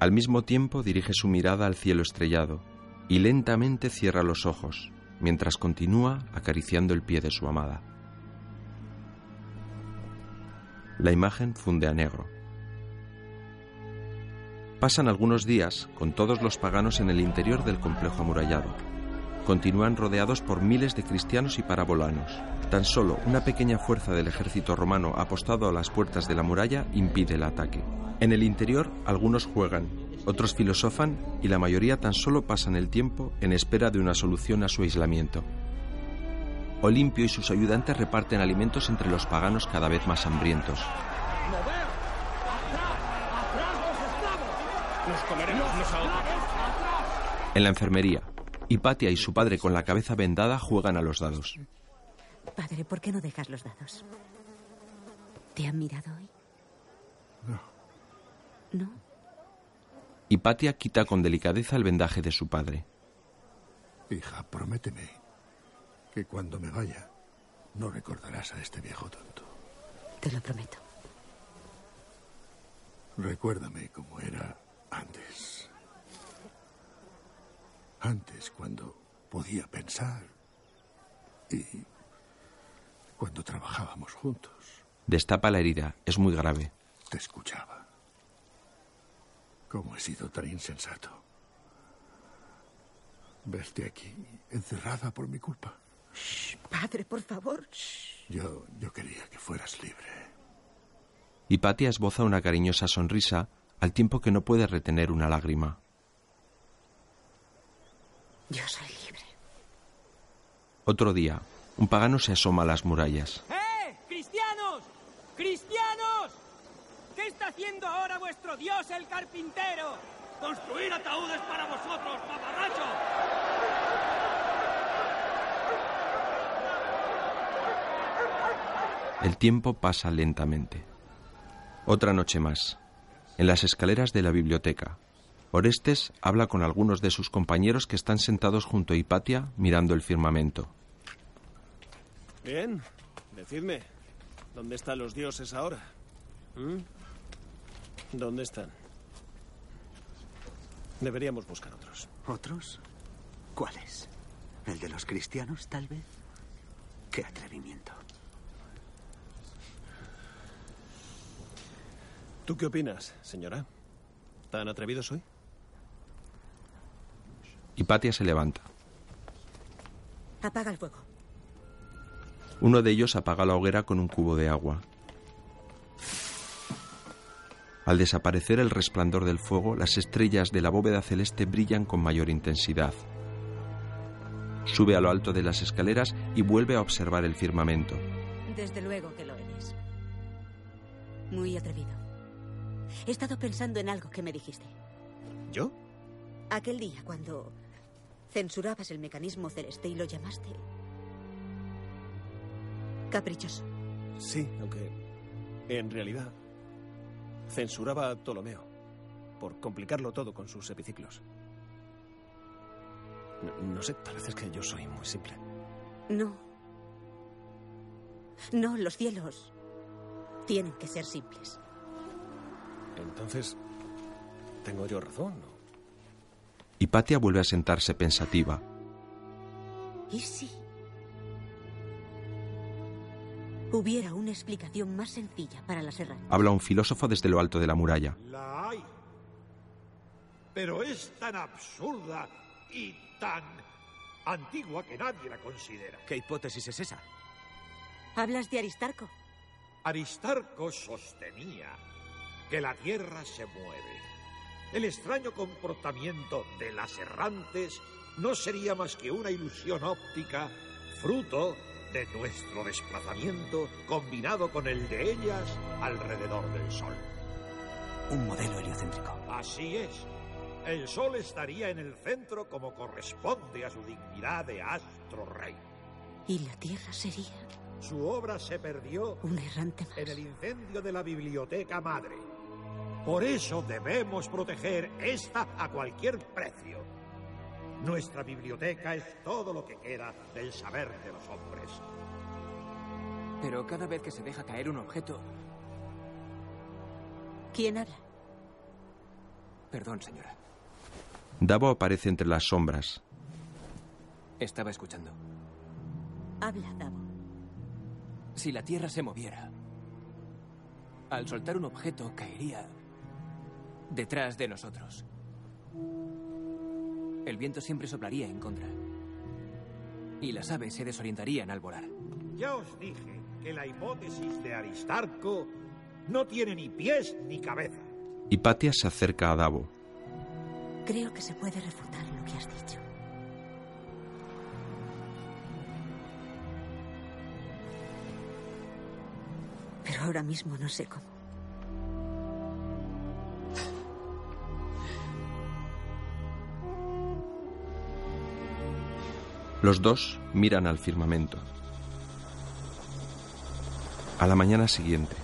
Al mismo tiempo dirige su mirada al cielo estrellado y lentamente cierra los ojos mientras continúa acariciando el pie de su amada. La imagen funde a negro. Pasan algunos días con todos los paganos en el interior del complejo amurallado. Continúan rodeados por miles de cristianos y parabolanos. Tan solo una pequeña fuerza del ejército romano apostado a las puertas de la muralla impide el ataque. En el interior algunos juegan, otros filosofan y la mayoría tan solo pasan el tiempo en espera de una solución a su aislamiento. Olimpio y sus ayudantes reparten alimentos entre los paganos cada vez más hambrientos. En la enfermería, Hipatia y su padre con la cabeza vendada juegan a los dados. Padre, ¿por qué no dejas los dados? ¿Te han mirado hoy? No. ¿No? Hipatia quita con delicadeza el vendaje de su padre. Hija, prométeme que cuando me vaya no recordarás a este viejo tonto. Te lo prometo. Recuérdame cómo era antes. Antes, cuando podía pensar y cuando trabajábamos juntos. Destapa la herida. Es muy grave. Te escuchaba. ¿Cómo he sido tan insensato? Verte aquí, encerrada por mi culpa. Padre, por favor. Yo, yo quería que fueras libre. Hipatia esboza una cariñosa sonrisa al tiempo que no puede retener una lágrima. Yo soy libre. Otro día, un pagano se asoma a las murallas. ¡Eh! ¡Cristianos! ¡Cristianos! ¿Qué está haciendo ahora vuestro dios el carpintero? ¡Construir ataúdes para vosotros, paparracho! El tiempo pasa lentamente. Otra noche más. En las escaleras de la biblioteca, Orestes habla con algunos de sus compañeros que están sentados junto a Hipatia mirando el firmamento. Bien, decidme, ¿dónde están los dioses ahora? ¿Mm? ¿Dónde están? Deberíamos buscar otros. ¿Otros? ¿Cuáles? ¿El de los cristianos, tal vez? ¡Qué atrevimiento! ¿Tú qué opinas, señora? ¿Tan atrevido soy? Hipatia se levanta. Apaga el fuego. Uno de ellos apaga la hoguera con un cubo de agua. Al desaparecer el resplandor del fuego, las estrellas de la bóveda celeste brillan con mayor intensidad. Sube a lo alto de las escaleras y vuelve a observar el firmamento. Desde luego que lo eres. Muy atrevido. He estado pensando en algo que me dijiste. ¿Yo? Aquel día cuando Censurabas el mecanismo celeste y lo llamaste caprichoso. Sí, aunque en realidad censuraba a Ptolomeo por complicarlo todo con sus epiciclos. No, no sé, tal vez es que yo soy muy simple. No. No, los cielos tienen que ser simples. Entonces, ¿tengo yo razón? Hipatia vuelve a sentarse pensativa. ¿Y si hubiera una explicación más sencilla para las errantes? Habla un filósofo desde lo alto de la muralla. La hay. Pero es tan absurda y tan antigua que nadie la considera. ¿Qué hipótesis es esa? ¿Hablas de Aristarco? Aristarco sostenía que la Tierra se mueve. El extraño comportamiento de las errantes no sería más que una ilusión óptica fruto de nuestro desplazamiento combinado con el de ellas alrededor del Sol. Un modelo heliocéntrico. Así es. El Sol estaría en el centro como corresponde a su dignidad de astro rey. ¿Y la Tierra sería Su obra se perdió un errante más? en el incendio de la biblioteca madre. Por eso debemos proteger esta a cualquier precio. Nuestra biblioteca es todo lo que queda del saber de los hombres. Pero cada vez que se deja caer un objeto... ¿Quién habla? Perdón, señora. Davo aparece entre las sombras. Estaba escuchando. Habla, Davo. Si la Tierra se moviera, al soltar un objeto caería detrás de nosotros. El viento siempre soplaría en contra. Y las aves se desorientarían al volar. Ya os dije que la hipótesis de Aristarco no tiene ni pies ni cabeza. Hipatia se acerca a Davo. Creo que se puede refutar lo que has dicho. Pero ahora mismo no sé cómo. Los dos miran al firmamento. A la mañana siguiente,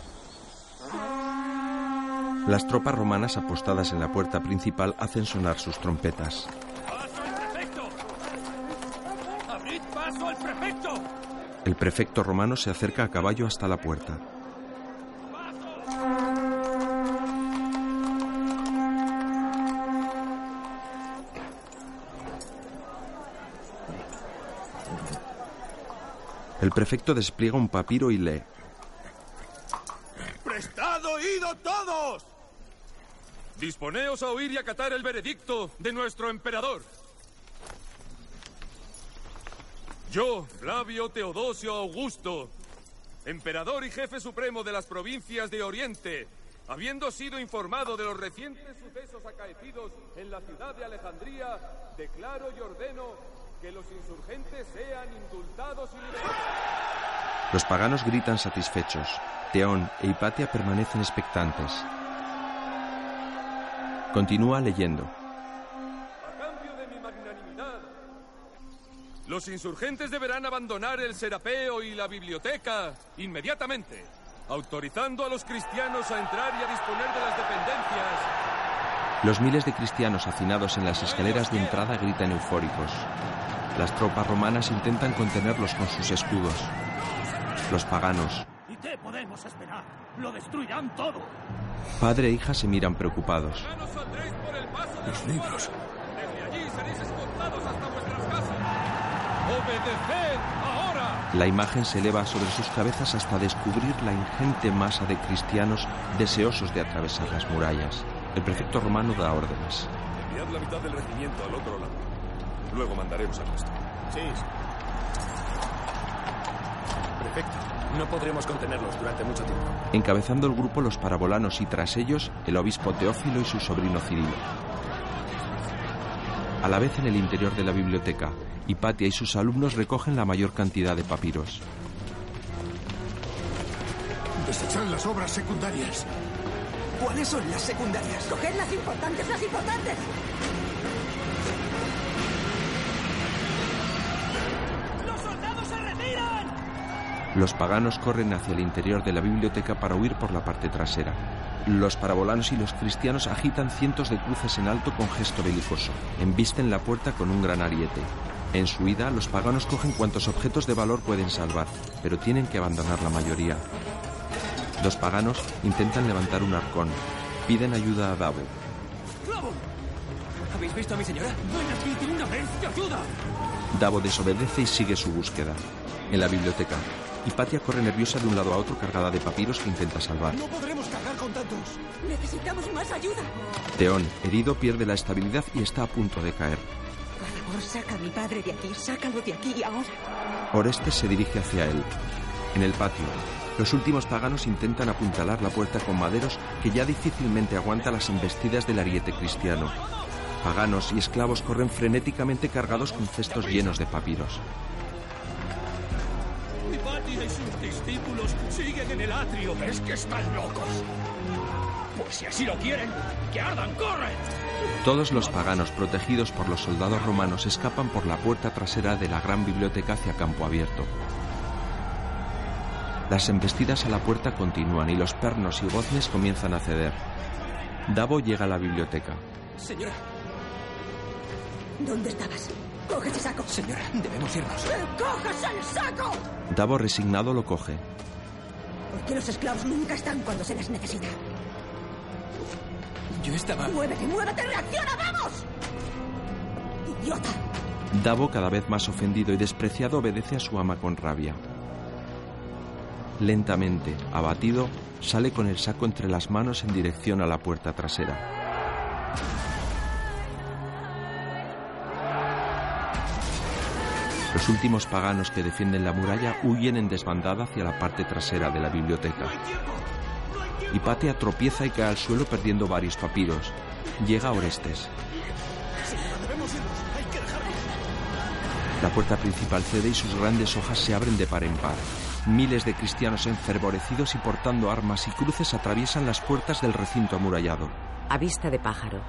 las tropas romanas apostadas en la puerta principal hacen sonar sus trompetas. ¡Paso al prefecto! ¡Abrid paso al prefecto! El prefecto romano se acerca a caballo hasta la puerta. Prefecto despliega un papiro y lee. ¡Prestad oído todos! Disponeos a oír y acatar el veredicto de nuestro emperador. Yo, Flavio Teodosio Augusto, emperador y jefe supremo de las provincias de Oriente, habiendo sido informado de los recientes sucesos acaecidos en la ciudad de Alejandría, declaro y ordeno que los insurgentes sean indultados y liberados. Los paganos gritan satisfechos. Teón e Hipatia permanecen expectantes. Continúa leyendo. A cambio de mi magnanimidad, los insurgentes deberán abandonar el serapeo y la biblioteca inmediatamente, autorizando a los cristianos a entrar y a disponer de las dependencias. Los miles de cristianos hacinados en las escaleras de entrada gritan eufóricos. Las tropas romanas intentan contenerlos con sus escudos. Los paganos, ¿Y qué podemos esperar? ¡Lo destruirán todo! padre e hija se miran preocupados. Los libros. Desde allí seréis escoltados hasta vuestras casas. ¡Obedeced ahora! La imagen se eleva sobre sus cabezas hasta descubrir la ingente masa de cristianos deseosos de atravesar las murallas. El prefecto romano da órdenes. Enviad la mitad del regimiento al otro lado. Luego mandaremos al resto. Sí. Prefecto, no podremos contenerlos durante mucho tiempo. Encabezando el grupo los parabolanos y tras ellos el obispo Teófilo y su sobrino Cirilo. A la vez en el interior de la biblioteca, Hipatia y sus alumnos recogen la mayor cantidad de papiros. Desechad las obras secundarias. ¿Cuáles son las secundarias? ¡Coged las importantes, las importantes! Los paganos corren hacia el interior de la biblioteca para huir por la parte trasera. Los parabolanos y los cristianos agitan cientos de cruces en alto con gesto belicoso. Embisten la puerta con un gran ariete. En su huida, los paganos cogen cuantos objetos de valor pueden salvar, pero tienen que abandonar la mayoría. Los paganos intentan levantar un arcón. Piden ayuda a Davo. ¿Habéis visto a mi señora? ¡Ven aquí de una vez! ¡Te ayuda! Davo desobedece y sigue su búsqueda. En la biblioteca, Hipatia corre nerviosa de un lado a otro cargada de papiros que intenta salvar. No podremos cargar con tantos. Necesitamos más ayuda. Teón, herido, pierde la estabilidad y está a punto de caer. Por favor, saca a mi padre de aquí. Sácalo de aquí ahora. Orestes se dirige hacia él. En el patio, los últimos paganos intentan apuntalar la puerta con maderos que ya difícilmente aguanta las embestidas del ariete cristiano. Paganos y esclavos corren frenéticamente cargados con cestos llenos de papiros. Y sus discípulos siguen en el atrio. ¿Es que están locos? Pues si así lo quieren, que ardan, corre. Todos los paganos protegidos por los soldados romanos escapan por la puerta trasera de la gran biblioteca hacia campo abierto. Las embestidas a la puerta continúan y los pernos y goznes comienzan a ceder. Davo llega a la biblioteca. Señora, ¿Dónde estabas? Coge ese saco. señora, debemos irnos. ¡Coges el saco! Davo resignado lo coge. Porque los esclavos nunca están cuando se les necesita. Yo estaba... ¡Muévete, muévete! ¡Reacciona, vamos! ¡Idiota! Davo, cada vez más ofendido y despreciado, obedece a su ama con rabia. Lentamente, abatido, sale con el saco entre las manos en dirección a la puerta trasera. Los últimos paganos que defienden la muralla huyen en desbandada hacia la parte trasera de la biblioteca. Hipatia tropieza y cae al suelo perdiendo varios papiros. Llega Orestes. La puerta principal cede y sus grandes hojas se abren de par en par. Miles de cristianos enfervorecidos y portando armas y cruces atraviesan las puertas del recinto amurallado. A vista de pájaro.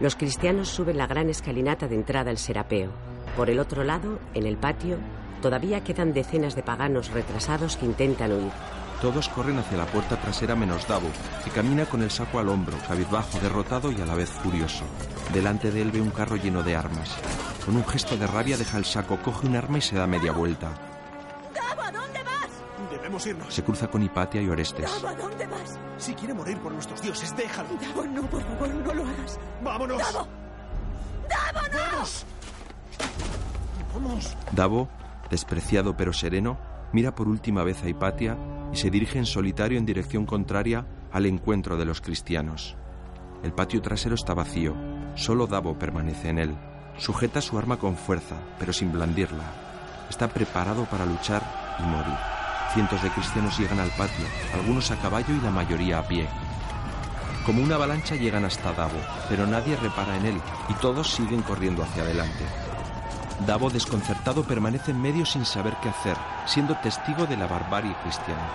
Los cristianos suben la gran escalinata de entrada al serapeo. Por el otro lado, en el patio, todavía quedan decenas de paganos retrasados que intentan huir. Todos corren hacia la puerta trasera menos Davo, que camina con el saco al hombro, cabizbajo, derrotado y a la vez furioso. Delante de él ve un carro lleno de armas. Con un gesto de rabia deja el saco, coge un arma y se da media vuelta. ¡Davo, ¿a dónde vas? Debemos irnos. Se cruza con Hipatia y Orestes. ¡Davo, ¿a dónde vas? Si quiere morir por nuestros dioses, déjalo. Davo, no, por favor, no lo hagas. ¡Vámonos! ¡Davo! ¡Davo, no! ¡Vamos! ¡Vamos! Davo, despreciado pero sereno, mira por última vez a Hipatia y se dirige en solitario en dirección contraria al encuentro de los cristianos. El patio trasero está vacío, solo Davo permanece en él. Sujeta su arma con fuerza, pero sin blandirla. Está preparado para luchar y morir. Cientos de cristianos llegan al patio, algunos a caballo y la mayoría a pie. Como una avalancha llegan hasta Davo, pero nadie repara en él y todos siguen corriendo hacia adelante. Davo, desconcertado, permanece en medio sin saber qué hacer, siendo testigo de la barbarie cristiana.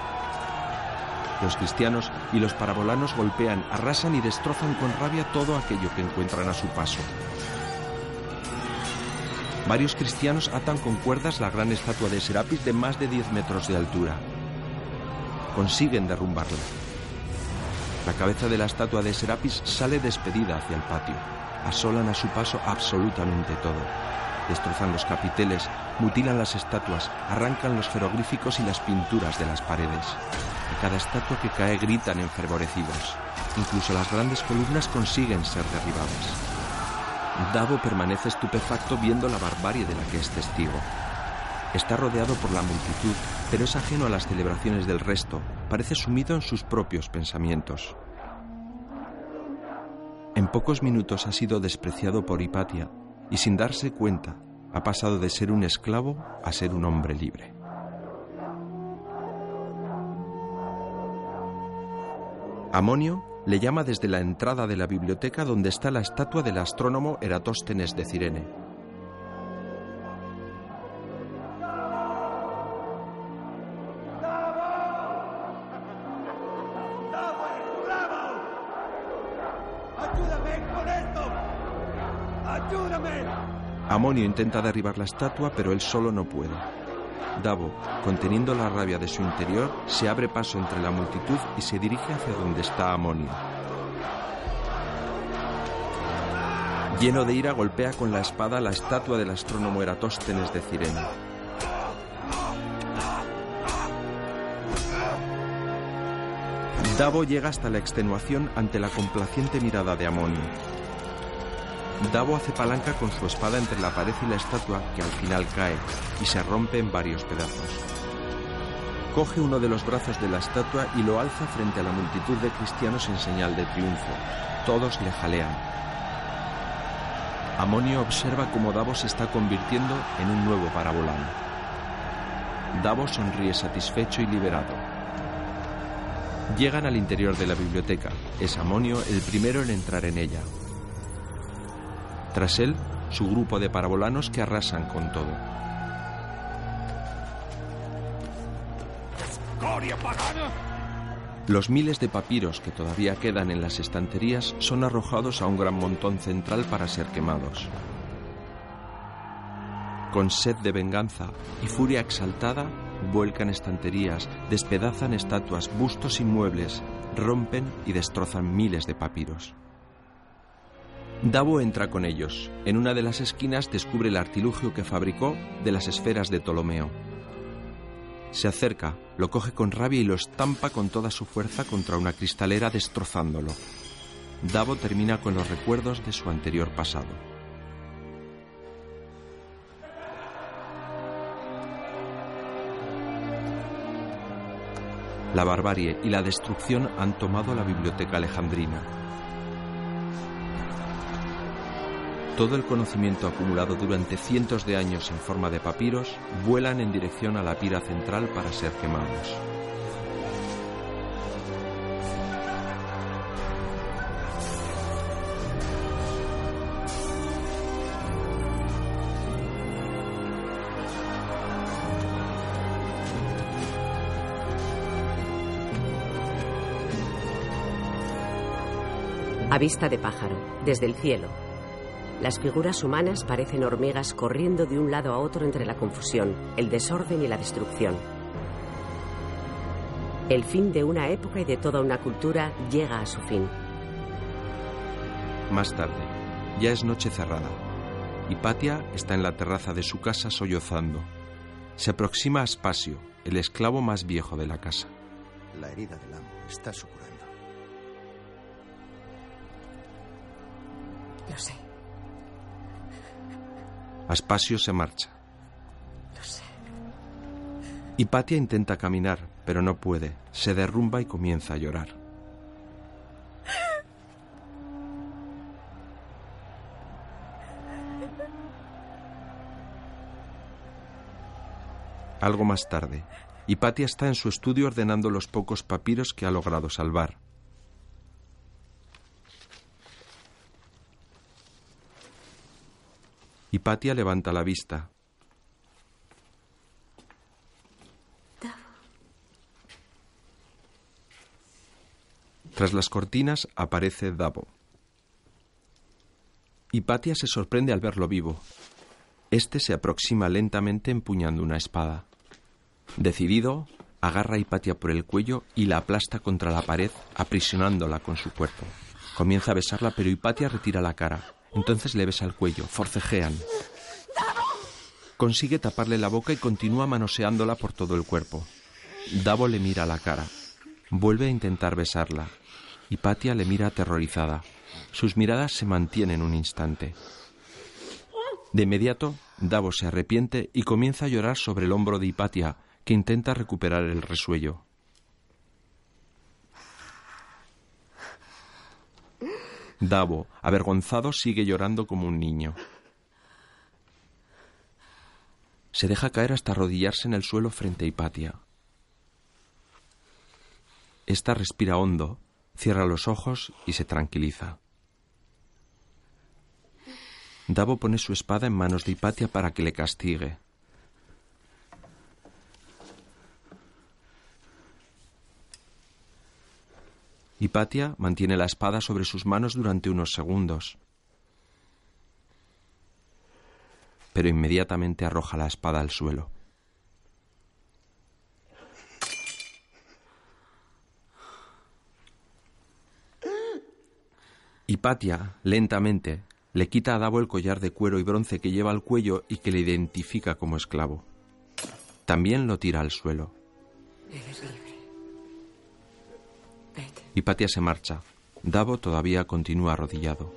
Los cristianos y los parabolanos golpean, arrasan y destrozan con rabia todo aquello que encuentran a su paso. Varios cristianos atan con cuerdas la gran estatua de Serapis de más de 10 metros de altura. Consiguen derrumbarla. La cabeza de la estatua de Serapis sale despedida hacia el patio. Asolan a su paso absolutamente todo. Destrozan los capiteles, mutilan las estatuas, arrancan los jeroglíficos y las pinturas de las paredes. De cada estatua que cae gritan enfervorecidos. Incluso las grandes columnas consiguen ser derribadas. Davo permanece estupefacto viendo la barbarie de la que es testigo. Está rodeado por la multitud, pero es ajeno a las celebraciones del resto. Parece sumido en sus propios pensamientos. En pocos minutos ha sido despreciado por Hipatia y sin darse cuenta ha pasado de ser un esclavo a ser un hombre libre. Amonio le llama desde la entrada de la biblioteca donde está la estatua del astrónomo Eratóstenes de Cirene. ¡Ayúdame! Amonio intenta derribar la estatua, pero él solo no puede. Davo, conteniendo la rabia de su interior, se abre paso entre la multitud y se dirige hacia donde está Amonio. Lleno de ira, golpea con la espada la estatua del astrónomo Eratóstenes de Cirene. Davo llega hasta la extenuación ante la complaciente mirada de Amonio. Davo hace palanca con su espada entre la pared y la estatua, que al final cae y se rompe en varios pedazos. Coge uno de los brazos de la estatua y lo alza frente a la multitud de cristianos en señal de triunfo. Todos le jalean. Amonio observa cómo Davo se está convirtiendo en un nuevo parabolán. Davo sonríe satisfecho y liberado. Llegan al interior de la biblioteca. Es Amonio el primero en entrar en ella. Tras él, su grupo de parabolanos que arrasan con todo. Los miles de papiros que todavía quedan en las estanterías son arrojados a un gran montón central para ser quemados. Con sed de venganza y furia exaltada, vuelcan estanterías, despedazan estatuas, bustos y muebles, rompen y destrozan miles de papiros. Davo entra con ellos. En una de las esquinas descubre el artilugio que fabricó de las esferas de Ptolomeo. Se acerca, lo coge con rabia y lo estampa con toda su fuerza contra una cristalera destrozándolo. Davo termina con los recuerdos de su anterior pasado. La barbarie y la destrucción han tomado la biblioteca alejandrina. Todo el conocimiento acumulado durante cientos de años en forma de papiros vuelan en dirección a la pira central para ser quemados. A vista de pájaro, desde el cielo, las figuras humanas parecen hormigas corriendo de un lado a otro entre la confusión, el desorden y la destrucción. El fin de una época y de toda una cultura llega a su fin. Más tarde, ya es noche cerrada. Hipatia está en la terraza de su casa sollozando. Se aproxima a Aspasio, el esclavo más viejo de la casa. La herida del amo está supurando. Lo sé. Aspasio se marcha. Lo sé. Hipatia intenta caminar, pero no puede. Se derrumba y comienza a llorar. Algo más tarde, Hipatia está en su estudio ordenando los pocos papiros que ha logrado salvar. Hipatia levanta la vista. Tras las cortinas aparece Davo. Hipatia se sorprende al verlo vivo. Este se aproxima lentamente empuñando una espada. Decidido, agarra a Hipatia por el cuello y la aplasta contra la pared, aprisionándola con su cuerpo. Comienza a besarla, pero Hipatia retira la cara. Entonces le besa el cuello, forcejean. Consigue taparle la boca y continúa manoseándola por todo el cuerpo. Davo le mira la cara. Vuelve a intentar besarla. Hipatia le mira aterrorizada. Sus miradas se mantienen un instante. De inmediato, Davo se arrepiente y comienza a llorar sobre el hombro de Hipatia, que intenta recuperar el resuello. Davo, avergonzado, sigue llorando como un niño. Se deja caer hasta arrodillarse en el suelo frente a Hipatia. Esta respira hondo, cierra los ojos y se tranquiliza. Davo pone su espada en manos de Hipatia para que le castigue. Hipatia mantiene la espada sobre sus manos durante unos segundos. Pero inmediatamente arroja la espada al suelo. Hipatia, lentamente, le quita a Davo el collar de cuero y bronce que lleva al cuello y que le identifica como esclavo. También lo tira al suelo. Eres. Hipatia se marcha. Davo todavía continúa arrodillado.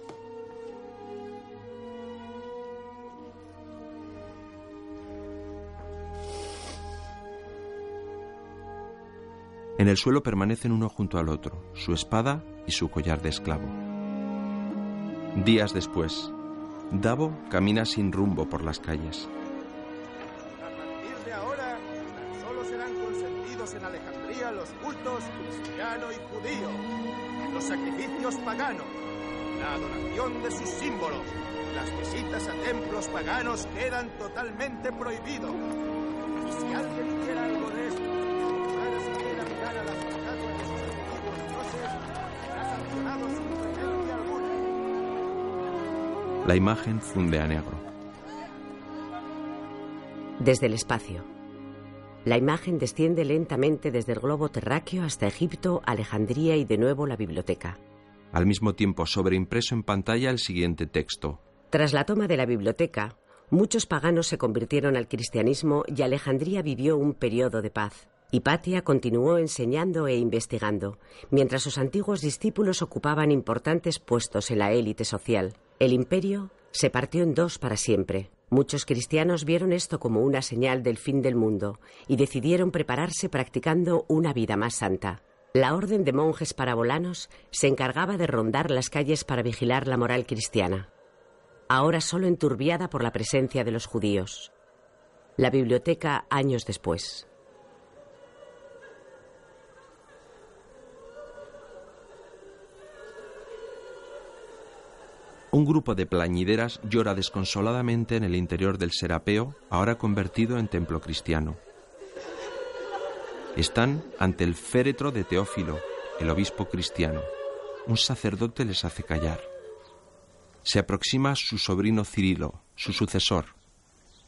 En el suelo permanecen uno junto al otro, su espada y su collar de esclavo. Días después, Davo camina sin rumbo por las calles. Sacrificios paganos, la adoración de sus símbolos, las visitas a templos paganos quedan totalmente prohibidos. Y si alguien hiciera algo de esto, para siquiera mirar a las estatuas de sus antiguos dioses, será sancionado sin clemencia alguna. La imagen funde a negro. Desde el espacio. La imagen desciende lentamente desde el globo terráqueo hasta Egipto, Alejandría y de nuevo la biblioteca. Al mismo tiempo, sobreimpreso en pantalla el siguiente texto. Tras la toma de la biblioteca, muchos paganos se convirtieron al cristianismo y Alejandría vivió un periodo de paz. Hipatia continuó enseñando e investigando, mientras sus antiguos discípulos ocupaban importantes puestos en la élite social. El imperio se partió en dos para siempre. Muchos cristianos vieron esto como una señal del fin del mundo y decidieron prepararse practicando una vida más santa. La orden de monjes parabolanos se encargaba de rondar las calles para vigilar la moral cristiana, ahora solo enturbiada por la presencia de los judíos. La biblioteca años después. Un grupo de plañideras llora desconsoladamente en el interior del Serapeo, ahora convertido en templo cristiano. Están ante el féretro de Teófilo, el obispo cristiano. Un sacerdote les hace callar. Se aproxima su sobrino Cirilo, su sucesor.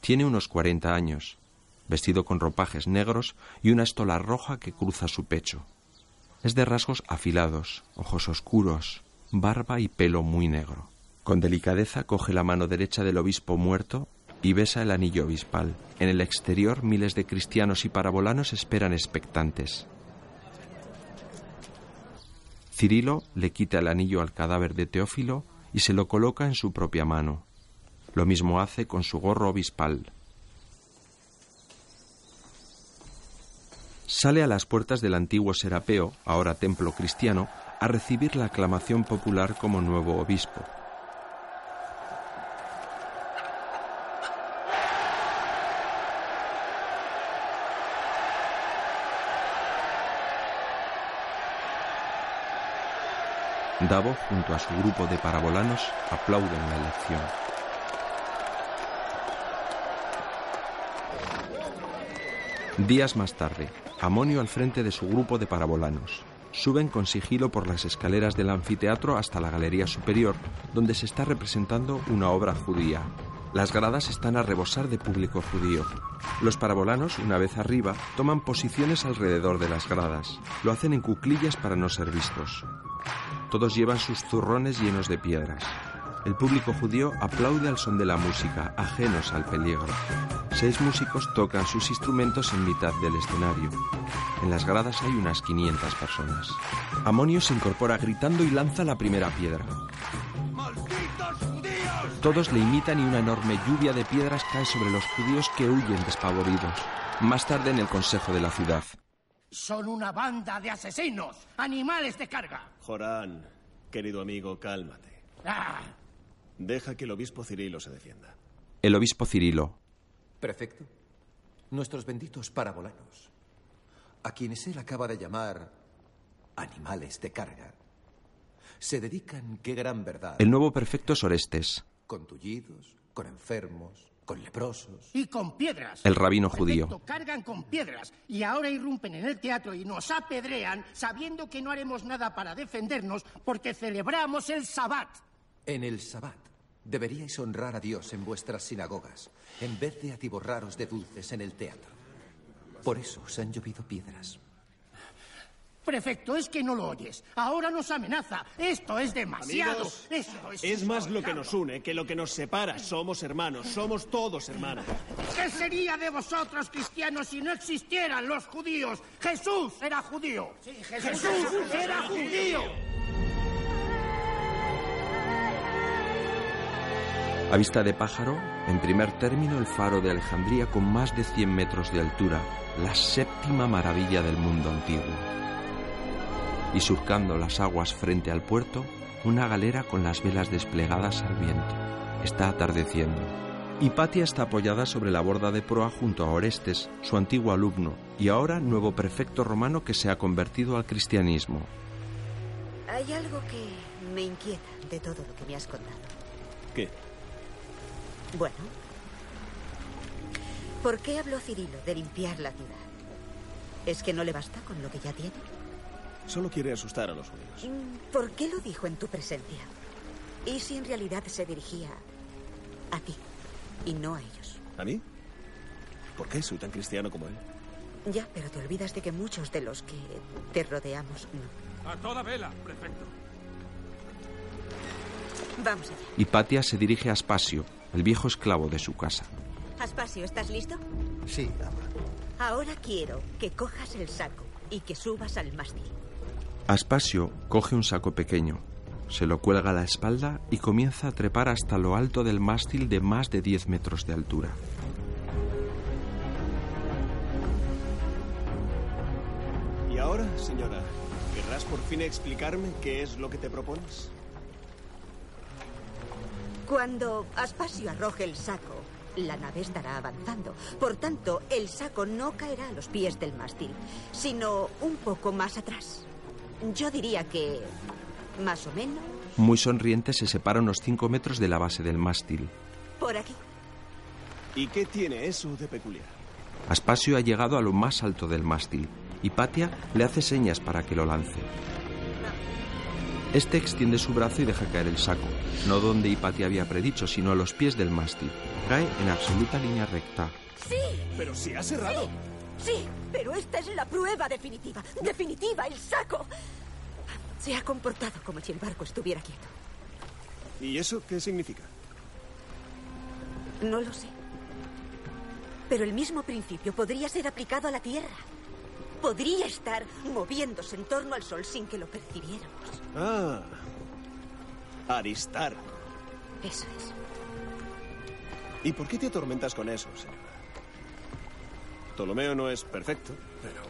Tiene unos 40 años, vestido con ropajes negros y una estola roja que cruza su pecho. Es de rasgos afilados, ojos oscuros, barba y pelo muy negro. Con delicadeza coge la mano derecha del obispo muerto y besa el anillo obispal. En el exterior miles de cristianos y parabolanos esperan expectantes. Cirilo le quita el anillo al cadáver de Teófilo y se lo coloca en su propia mano. Lo mismo hace con su gorro obispal. Sale a las puertas del antiguo Serapeo, ahora templo cristiano, a recibir la aclamación popular como nuevo obispo. Davo, junto a su grupo de parabolanos, aplauden la elección. Días más tarde, Amonio al frente de su grupo de parabolanos. Suben con sigilo por las escaleras del anfiteatro hasta la galería superior, donde se está representando una obra judía. Las gradas están a rebosar de público judío. Los parabolanos, una vez arriba, toman posiciones alrededor de las gradas. Lo hacen en cuclillas para no ser vistos. Todos llevan sus zurrones llenos de piedras. El público judío aplaude al son de la música, ajenos al peligro. Seis músicos tocan sus instrumentos en mitad del escenario. En las gradas hay unas 500 personas. Amonio se incorpora gritando y lanza la primera piedra. Todos le imitan y una enorme lluvia de piedras cae sobre los judíos que huyen despavoridos. Más tarde en el consejo de la ciudad. Son una banda de asesinos, animales de carga. Jorán, querido amigo, cálmate. ¡Ah! Deja que el obispo Cirilo se defienda. El obispo Cirilo. Prefecto, nuestros benditos parabolanos, a quienes él acaba de llamar animales de carga, se dedican, qué gran verdad, El nuevo prefecto es Orestes, con tullidos, con enfermos, con leprosos. Y con piedras. el rabino judío. Perfecto, cargan con piedras y ahora irrumpen en el teatro y nos apedrean sabiendo que no haremos nada para defendernos porque celebramos el sabbat. En el Sabbat deberíais honrar a Dios en vuestras sinagogas, en vez de atiborraros de dulces en el teatro. Por eso os han llovido piedras. Prefecto, es que no lo oyes. Ahora nos amenaza. Esto es demasiado. Amigos, Esto es, es más lo que nos une que lo que nos separa. Somos hermanos, somos todos hermanos. ¿Qué sería de vosotros, cristianos, si no existieran los judíos? Jesús era judío. Jesús era judío. A vista de pájaro, en primer término el faro de Alejandría con más de 100 metros de altura, la séptima maravilla del mundo antiguo. Y surcando las aguas frente al puerto, una galera con las velas desplegadas al viento. Está atardeciendo. Hipatia está apoyada sobre la borda de proa junto a Orestes, su antiguo alumno, y ahora nuevo prefecto romano que se ha convertido al cristianismo. Hay algo que me inquieta de todo lo que me has contado. ¿Qué? Bueno, ¿por qué habló Cirilo de limpiar la ciudad? ¿Es que no le basta con lo que ya tiene? Solo quiere asustar a los judíos. Mm, ¿Por qué lo dijo en tu presencia? ¿Y si en realidad se dirigía a ti y no a ellos? ¿A mí? ¿Por qué soy tan cristiano como él? Ya, pero te olvidas de que muchos de los que te rodeamos no. A toda vela, prefecto. Vamos allá. Hipatia se dirige a Aspasio, el viejo esclavo de su casa. Aspasio, ¿estás listo? Sí, ama. Ahora quiero que cojas el saco y que subas al mástil. Aspasio coge un saco pequeño, se lo cuelga a la espalda y comienza a trepar hasta lo alto del mástil de más de 10 metros de altura. ¿Y ahora, señora, querrás por fin explicarme qué es lo que te propones? Cuando Aspasio arroje el saco, la nave estará avanzando. Por tanto, el saco no caerá a los pies del mástil, sino un poco más atrás. Yo diría que más o menos Muy sonriente se separa unos 5 metros de la base del mástil. por aquí. ¿Y qué tiene eso de peculiar? Aspasio ha llegado a lo más alto del mástil. Hipatia le hace señas para que lo lance. Este extiende su brazo y deja caer el saco, no donde Hipatia había predicho, sino a los pies del mástil. Cae en absoluta línea recta. Sí, Pero si ha cerrado. sí, pero esta es la prueba definitiva. Definitiva, el saco. Se ha comportado como si el barco estuviera quieto. ¿Y eso qué significa? No lo sé. Pero el mismo principio podría ser aplicado a la Tierra. Podría estar moviéndose en torno al Sol sin que lo percibiéramos. Ah. Aristar. Eso es. ¿Y por qué te atormentas con eso, señora? Ptolomeo no es perfecto, pero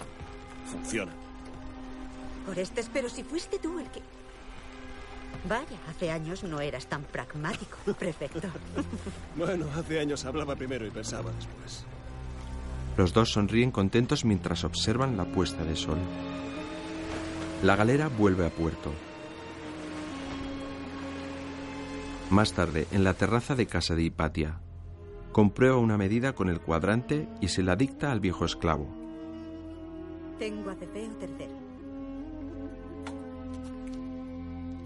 funciona. Orestes, pero si fuiste tú el que... Vaya, hace años no eras tan pragmático, [LAUGHS] prefecto. Bueno, hace años hablaba primero y pensaba después. Los dos sonríen contentos mientras observan la puesta de sol. La galera vuelve a puerto. Más tarde, en la terraza de casa de Hipatia, comprueba una medida con el cuadrante y se la dicta al viejo esclavo. Tengo a Cefeo tercero.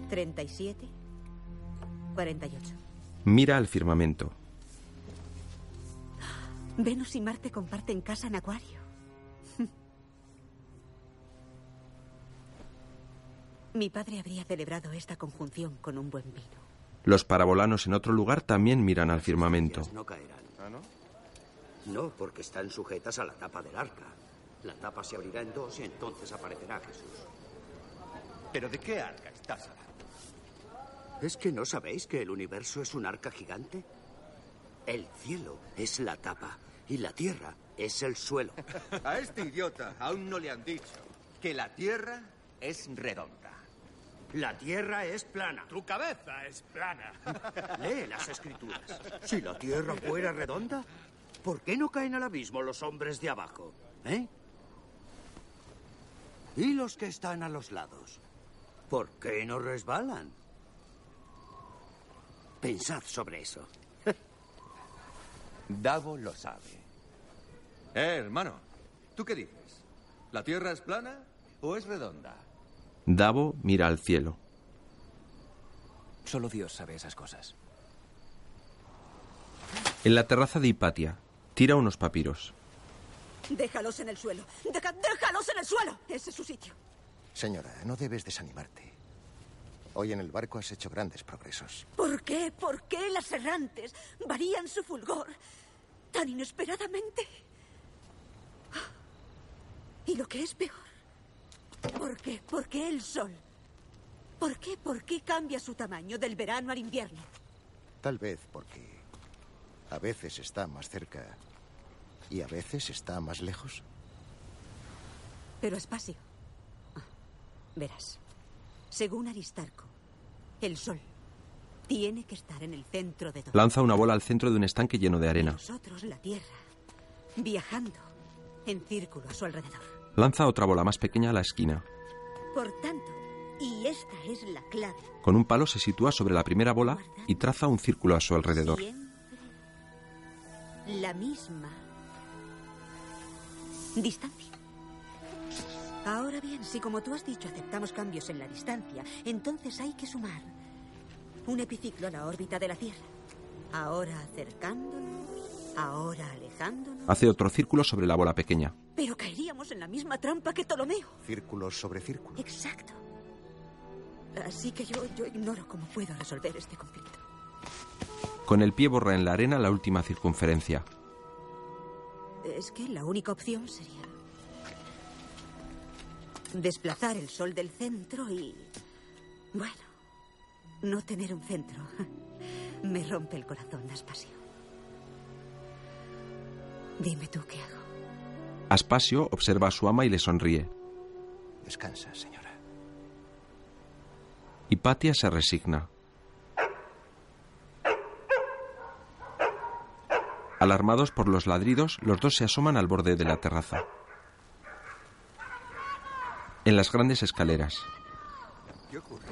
37, 48. Mira al firmamento. Venus y Marte comparten casa en Acuario. [LAUGHS] Mi padre habría celebrado esta conjunción con un buen vino. Los parabolanos en otro lugar también miran al firmamento. No. ¿Ah, no? No, porque están sujetas a la tapa del arca. La tapa se abrirá en dos y entonces aparecerá Jesús. ¿Pero de qué arca estás hablando? ¿Es que no sabéis que el universo es un arca gigante? El cielo es la tapa y la tierra es el suelo. [LAUGHS] A este idiota aún no le han dicho que la Tierra es redonda. La tierra es plana. Tu cabeza es plana. [LAUGHS] Lee las escrituras. Si la tierra fuera redonda, ¿por qué no caen al abismo los hombres de abajo? ¿Eh? ¿Y los que están a los lados? ¿Por qué no resbalan? Pensad sobre eso. [LAUGHS] Davo lo sabe. Eh, hermano, ¿tú qué dices? ¿La Tierra es plana o es redonda? Davo mira al cielo. Solo Dios sabe esas cosas. En la terraza de Hipatia, tira unos papiros. Déjalos en el suelo. Deja- déjalos en el suelo. Ese es su sitio. Señora, no debes desanimarte. Hoy en el barco has hecho grandes progresos. ¿Por qué? ¿Por qué las errantes varían su fulgor tan inesperadamente? Y lo que es peor, ¿por qué? ¿Por qué el sol? ¿Por qué? ¿Por qué cambia su tamaño del verano al invierno? Tal vez porque a veces está más cerca y a veces está más lejos. Pero espacio. Verás, según Aristarco, el sol tiene que estar en el centro de todo. Lanza una bola al centro de un estanque lleno de arena. Nosotros, la Tierra, viajando en círculo a su alrededor. Lanza otra bola más pequeña a la esquina. Por tanto, y esta es la clave. Con un palo se sitúa sobre la primera bola y traza un círculo a su alrededor. La misma distancia. Ahora bien, si como tú has dicho aceptamos cambios en la distancia, entonces hay que sumar un epiciclo a la órbita de la Tierra. Ahora acercándonos, ahora alejándonos. Hace otro círculo sobre la bola pequeña. Pero caeríamos en la misma trampa que Ptolomeo. Círculos sobre círculos. Exacto. Así que yo, yo ignoro cómo puedo resolver este conflicto. Con el pie borra en la arena la última circunferencia. Es que la única opción sería desplazar el sol del centro y... Bueno, no tener un centro. [LAUGHS] Me rompe el corazón, Aspasio. Dime tú qué hago. Aspasio observa a su ama y le sonríe. Descansa, señora. Hipatia se resigna. Alarmados por los ladridos, los dos se asoman al borde de la terraza. En las grandes escaleras. ¿Qué ocurre?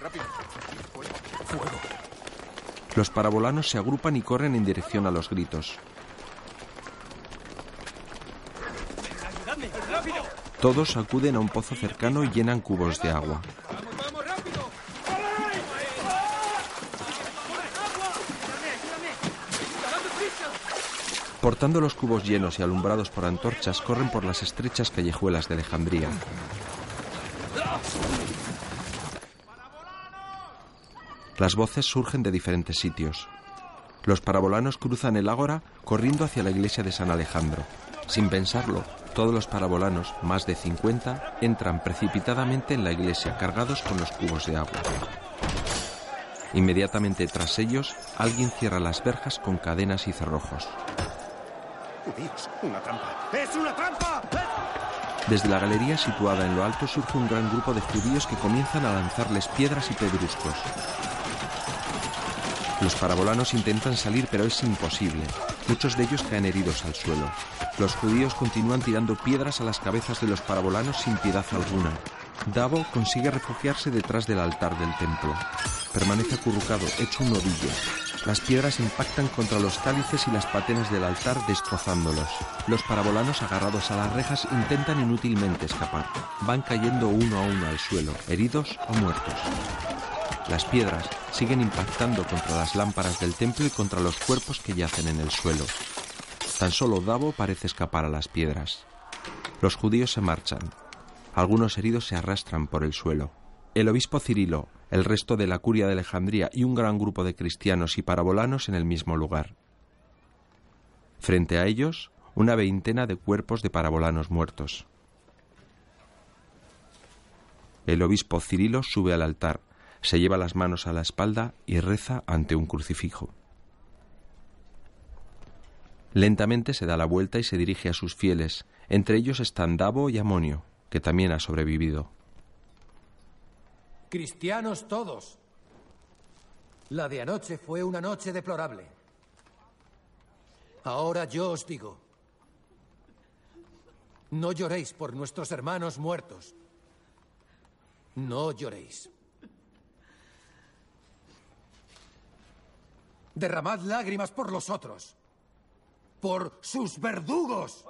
Rápido. Fuego. Los parabolanos se agrupan y corren en dirección a los gritos. Todos acuden a un pozo cercano y llenan cubos de agua. Portando los cubos llenos y alumbrados por antorchas, corren por las estrechas callejuelas de Alejandría. Las voces surgen de diferentes sitios. Los parabolanos cruzan el ágora corriendo hacia la iglesia de San Alejandro. Sin pensarlo, todos los parabolanos, más de 50, entran precipitadamente en la iglesia cargados con los cubos de agua. Inmediatamente tras ellos, alguien cierra las verjas con cadenas y cerrojos. Judíos, una trampa. ¡Es una trampa! Desde la galería situada en lo alto surge un gran grupo de judíos que comienzan a lanzarles piedras y pedruscos. Los parabolanos intentan salir pero es imposible. Muchos de ellos caen heridos al suelo. Los judíos continúan tirando piedras a las cabezas de los parabolanos sin piedad alguna. Davo consigue refugiarse detrás del altar del templo. Permanece acurrucado, hecho un ovillo. Las piedras impactan contra los cálices y las patenas del altar destrozándolos. Los parabolanos agarrados a las rejas intentan inútilmente escapar. Van cayendo uno a uno al suelo, heridos o muertos. Las piedras siguen impactando contra las lámparas del templo y contra los cuerpos que yacen en el suelo. Tan solo Davo parece escapar a las piedras. Los judíos se marchan. Algunos heridos se arrastran por el suelo. El obispo Cirilo, el resto de la curia de Alejandría y un gran grupo de cristianos y parabolanos en el mismo lugar. Frente a ellos, una veintena de cuerpos de parabolanos muertos. El obispo Cirilo sube al altar, se lleva las manos a la espalda y reza ante un crucifijo. Lentamente se da la vuelta y se dirige a sus fieles. Entre ellos están Davo y Amonio, que también ha sobrevivido. Cristianos todos. La de anoche fue una noche deplorable. Ahora yo os digo, no lloréis por nuestros hermanos muertos. No lloréis. Derramad lágrimas por los otros. Por sus verdugos.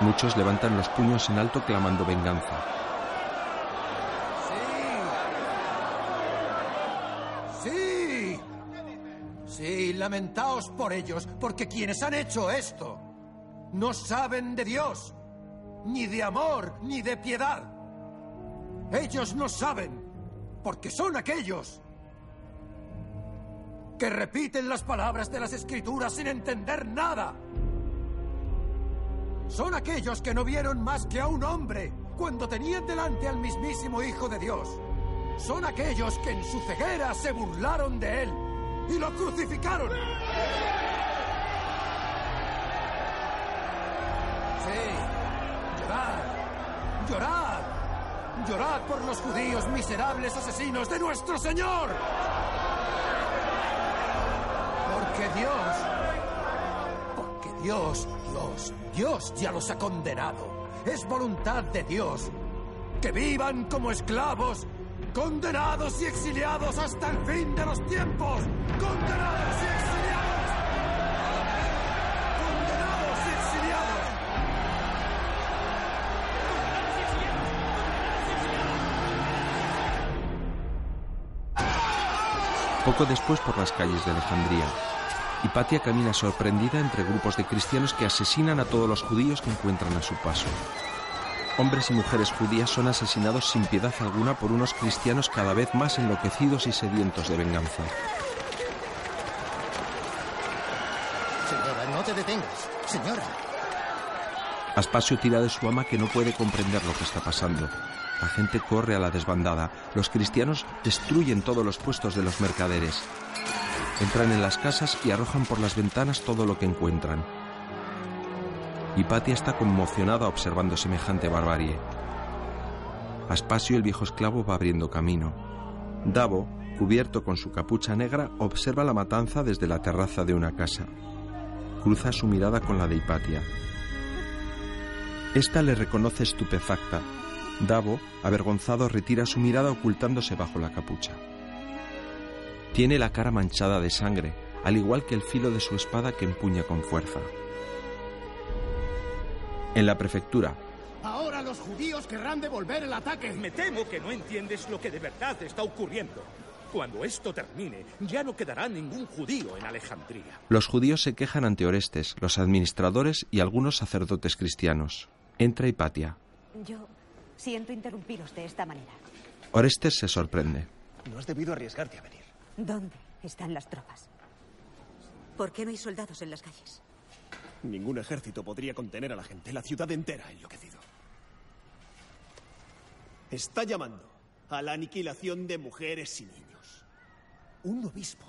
Muchos levantan los puños en alto clamando venganza. Sí. Sí, lamentaos por ellos, porque quienes han hecho esto no saben de Dios, ni de amor, ni de piedad. Ellos no saben, porque son aquellos que repiten las palabras de las escrituras sin entender nada. Son aquellos que no vieron más que a un hombre cuando tenían delante al mismísimo Hijo de Dios. Son aquellos que en su ceguera se burlaron de él y lo crucificaron. Sí, llorad, llorad, llorad por los judíos miserables asesinos de nuestro Señor. Porque Dios, porque Dios, Dios, Dios ya los ha condenado. Es voluntad de Dios que vivan como esclavos, condenados y exiliados hasta el fin de los tiempos. Condenados y exiliados. Condenados y exiliados. Poco después por las calles de Alejandría, Hipatia camina sorprendida entre grupos de cristianos que asesinan a todos los judíos que encuentran a su paso. Hombres y mujeres judías son asesinados sin piedad alguna por unos cristianos cada vez más enloquecidos y sedientos de venganza. Señora, no te detengas. Señora. Aspasio tira de su ama que no puede comprender lo que está pasando. La gente corre a la desbandada. Los cristianos destruyen todos los puestos de los mercaderes. Entran en las casas y arrojan por las ventanas todo lo que encuentran. Hipatia está conmocionada observando semejante barbarie. Aspasio, el viejo esclavo, va abriendo camino. Davo, cubierto con su capucha negra, observa la matanza desde la terraza de una casa. Cruza su mirada con la de Hipatia. Esta le reconoce estupefacta. Davo, avergonzado, retira su mirada ocultándose bajo la capucha. Tiene la cara manchada de sangre, al igual que el filo de su espada que empuña con fuerza. En la prefectura, Ahora los judíos querrán devolver el ataque. Me temo que no entiendes lo que de verdad está ocurriendo. Cuando esto termine, ya no quedará ningún judío en Alejandría. los judíos se quejan ante Orestes, los administradores y algunos sacerdotes cristianos. Entra Hipatia. Yo siento interrumpiros de esta manera. Orestes se sorprende. No has debido arriesgarte a venir. ¿Dónde están las tropas? ¿Por qué no hay soldados en las calles? Ningún ejército podría contener a la gente. La ciudad entera ha enloquecido. Está llamando a la aniquilación de mujeres y niños. Un obispo.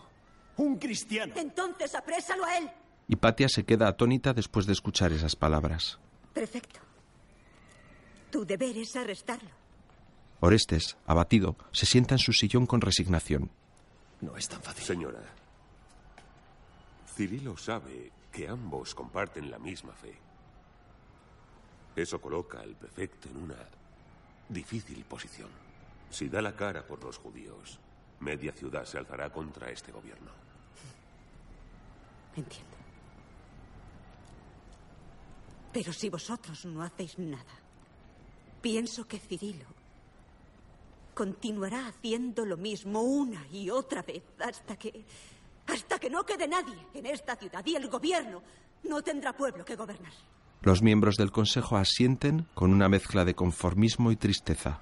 Un cristiano. Entonces aprésalo a él. Hipatia se queda atónita después de escuchar esas palabras. Perfecto. Tu deber es arrestarlo. Orestes, abatido, se sienta en su sillón con resignación. No es tan fácil. Señora, Cirilo sabe que ambos comparten la misma fe. Eso coloca al prefecto en una difícil posición. Si da la cara por los judíos, media ciudad se alzará contra este gobierno. Entiendo. Pero si vosotros no hacéis nada, pienso que Cirilo continuará haciendo lo mismo una y otra vez hasta que hasta que no quede nadie en esta ciudad y el gobierno no tendrá pueblo que gobernar. Los miembros del consejo asienten con una mezcla de conformismo y tristeza.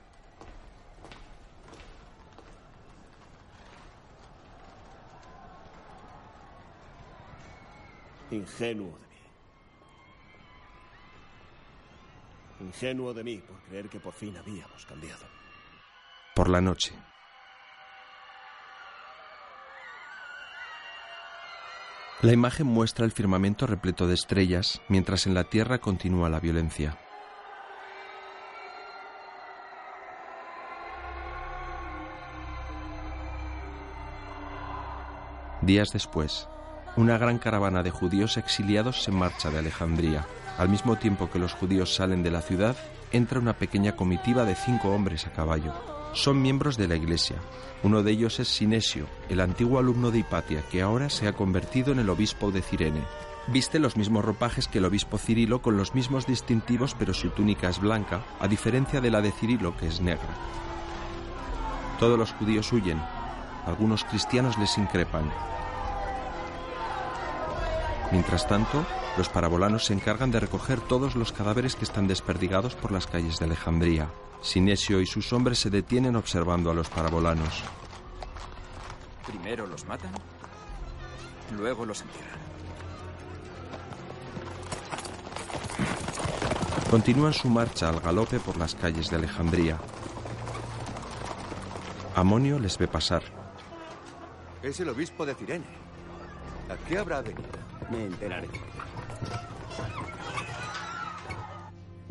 Ingenuo de mí. Ingenuo de mí por creer que por fin habíamos cambiado. Por la noche. La imagen muestra el firmamento repleto de estrellas, mientras en la tierra continúa la violencia. Días después, una gran caravana de judíos exiliados se marcha de Alejandría. Al mismo tiempo que los judíos salen de la ciudad, entra una pequeña comitiva de cinco hombres a caballo. Son miembros de la iglesia. Uno de ellos es Sinesio, el antiguo alumno de Hipatia, que ahora se ha convertido en el obispo de Cirene. Viste los mismos ropajes que el obispo Cirilo con los mismos distintivos, pero su túnica es blanca, a diferencia de la de Cirilo, que es negra. Todos los judíos huyen. Algunos cristianos les increpan. Mientras tanto, los parabolanos se encargan de recoger todos los cadáveres que están desperdigados por las calles de Alejandría. Sinesio y sus hombres se detienen observando a los parabolanos. Primero los matan, luego los entierran. Continúan su marcha al galope por las calles de Alejandría. Amonio les ve pasar. Es el obispo de Cirene. ¿A qué habrá venido? Me enteraré.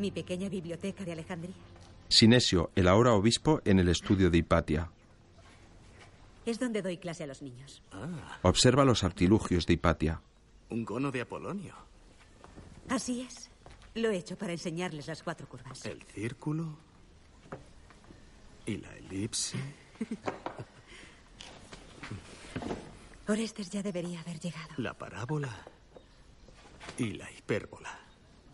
Mi pequeña biblioteca de Alejandría. Sinesio, el ahora obispo, en el estudio de Hipatia. Es donde doy clase a los niños. Observa los artilugios de Hipatia. Un cono de Apolonio. Así es. Lo he hecho para enseñarles las cuatro curvas. El círculo. Y la elipse. [LAUGHS] Orestes ya debería haber llegado. La parábola. Y la hipérbola.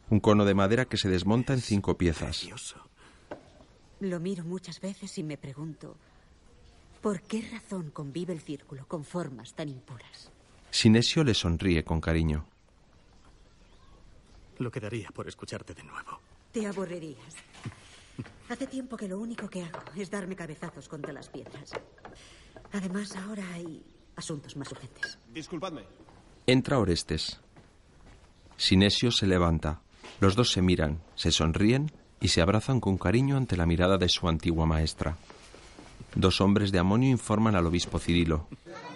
Un cono de madera que se desmonta en cinco piezas. Lo miro muchas veces y me pregunto, ¿por qué razón convive el círculo con formas tan impuras? Sinesio le sonríe con cariño. Lo que daría por escucharte de nuevo. Te aburrirías. Hace tiempo que lo único que hago es darme cabezazos contra las piedras. Además, ahora hay asuntos más urgentes. Disculpadme. Entra Orestes. Sinesio se levanta. Los dos se miran, se sonríen y se abrazan con cariño ante la mirada de su antigua maestra. Dos hombres de Amonio informan al obispo Cirilo.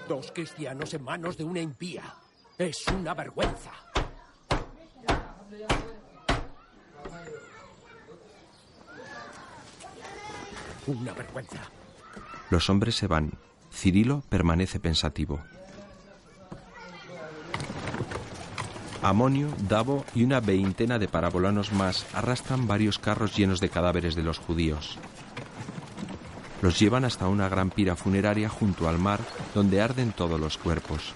Dos cristianos en manos de una impía. Es una vergüenza. Una vergüenza. Los hombres se van. Cirilo permanece pensativo. Amonio, Davo y una veintena de parabolanos más arrastran varios carros llenos de cadáveres de los judíos. Los llevan hasta una gran pira funeraria junto al mar donde arden todos los cuerpos.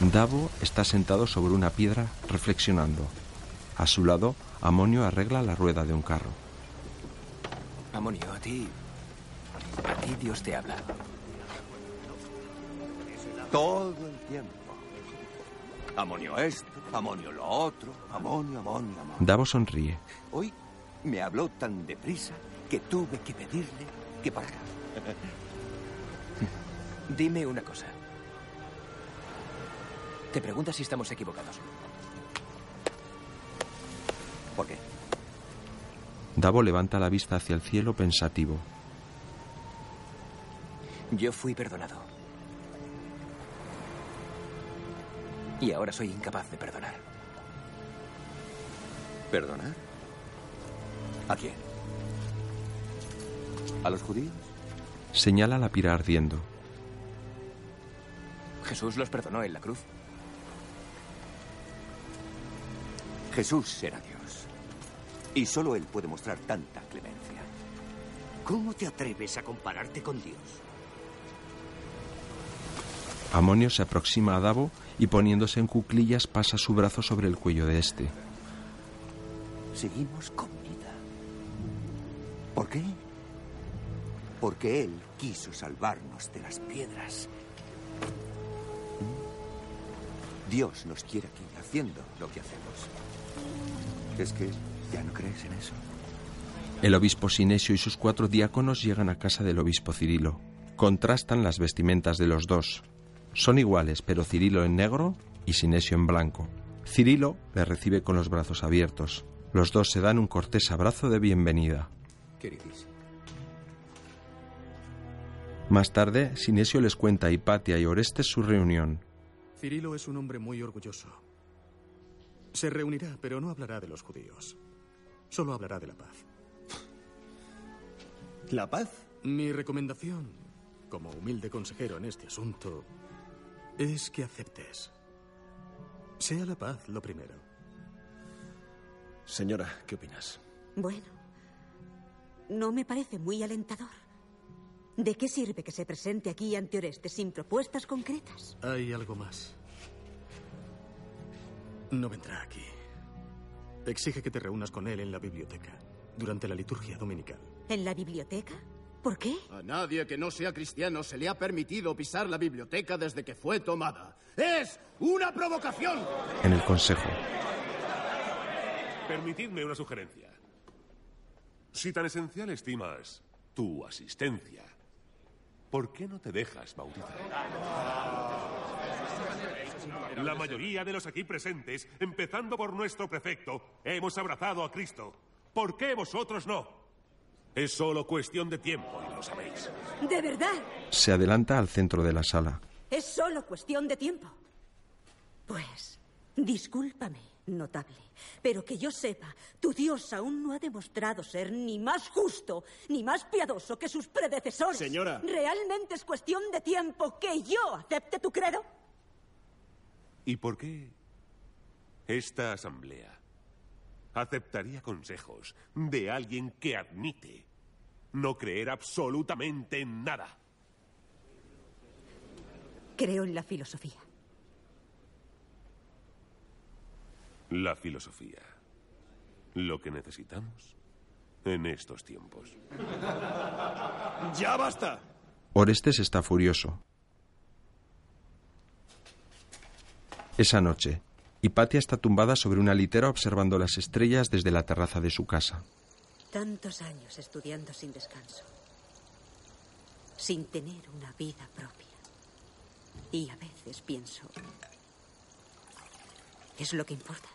Davo está sentado sobre una piedra reflexionando. A su lado, Amonio arregla la rueda de un carro. Amonio, a ti. A ti Dios te habla. Todo el tiempo. Amonio esto, amonio lo otro, amonio, amonio, amonio. Davo sonríe. Hoy me habló tan deprisa que tuve que pedirle que parara. [LAUGHS] Dime una cosa. Te preguntas si estamos equivocados. ¿Por qué? Davo levanta la vista hacia el cielo pensativo. Yo fui perdonado. Y ahora soy incapaz de perdonar. ¿Perdonar? ¿A quién? ¿A los judíos? Señala la pira ardiendo. Jesús los perdonó en la cruz. Jesús será Dios. Y solo Él puede mostrar tanta clemencia. ¿Cómo te atreves a compararte con Dios? Amonio se aproxima a Davo y poniéndose en cuclillas pasa su brazo sobre el cuello de este. Seguimos con vida. ¿Por qué? Porque Él quiso salvarnos de las piedras. Dios nos quiere aquí haciendo lo que hacemos. ¿Es que ya no crees en eso? El obispo Sinesio y sus cuatro diáconos llegan a casa del obispo Cirilo. Contrastan las vestimentas de los dos. Son iguales, pero Cirilo en negro y Sinesio en blanco. Cirilo le recibe con los brazos abiertos. Los dos se dan un cortés abrazo de bienvenida. Queridísimo. Más tarde, Sinesio les cuenta a Hipatia y Orestes su reunión. Cirilo es un hombre muy orgulloso. Se reunirá, pero no hablará de los judíos. Solo hablará de la paz. ¿La paz? Mi recomendación, como humilde consejero en este asunto, es que aceptes. Sea la paz lo primero. Señora, ¿qué opinas? Bueno, no me parece muy alentador. ¿De qué sirve que se presente aquí ante Orestes sin propuestas concretas? Hay algo más. No vendrá aquí. Exige que te reúnas con él en la biblioteca, durante la liturgia dominical. ¿En la biblioteca? ¿Por qué? A nadie que no sea cristiano se le ha permitido pisar la biblioteca desde que fue tomada. ¡Es una provocación! En el consejo. Permitidme una sugerencia. Si tan esencial estimas tu asistencia, ¿por qué no te dejas bautizar? La mayoría de los aquí presentes, empezando por nuestro prefecto, hemos abrazado a Cristo. ¿Por qué vosotros no? Es solo cuestión de tiempo y lo sabéis. ¿De verdad? Se adelanta al centro de la sala. Es solo cuestión de tiempo. Pues, discúlpame, notable, pero que yo sepa, tu Dios aún no ha demostrado ser ni más justo ni más piadoso que sus predecesores. Señora. ¿Realmente es cuestión de tiempo que yo acepte tu credo? ¿Y por qué esta asamblea aceptaría consejos de alguien que admite no creer absolutamente en nada. Creo en la filosofía. La filosofía. Lo que necesitamos en estos tiempos. [LAUGHS] ¡Ya basta! Orestes está furioso. Esa noche, Hipatia está tumbada sobre una litera observando las estrellas desde la terraza de su casa. Tantos años estudiando sin descanso, sin tener una vida propia. Y a veces pienso, ¿es lo que importa?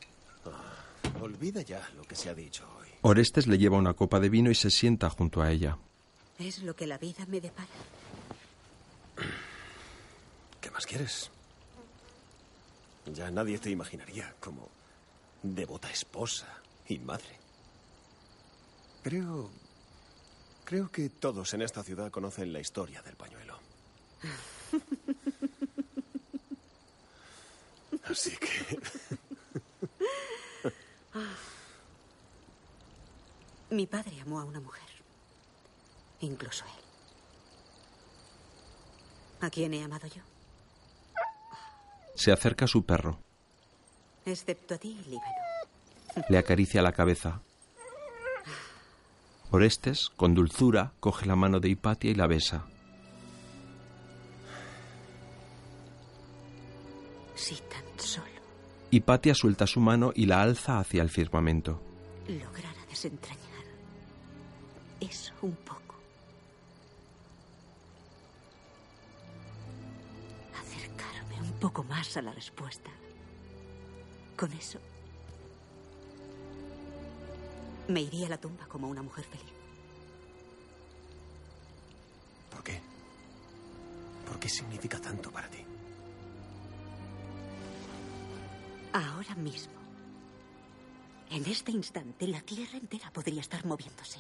Ah, olvida ya lo que se ha dicho hoy. Orestes le lleva una copa de vino y se sienta junto a ella. ¿Es lo que la vida me depara? ¿Qué más quieres? Ya nadie te imaginaría como devota esposa y madre. Creo... Creo que todos en esta ciudad conocen la historia del pañuelo. Así que... [LAUGHS] Mi padre amó a una mujer. Incluso él. ¿A quién he amado yo? Se acerca a su perro. Excepto a ti, Líbano. Le acaricia la cabeza. Orestes, con dulzura, coge la mano de Hipatia y la besa. Si tan solo Hipatia suelta su mano y la alza hacia el firmamento. lograra desentrañar eso un poco. Poco más a la respuesta. Con eso me iría a la tumba como una mujer feliz. ¿Por qué? ¿Por qué significa tanto para ti? Ahora mismo, en este instante, la Tierra entera podría estar moviéndose.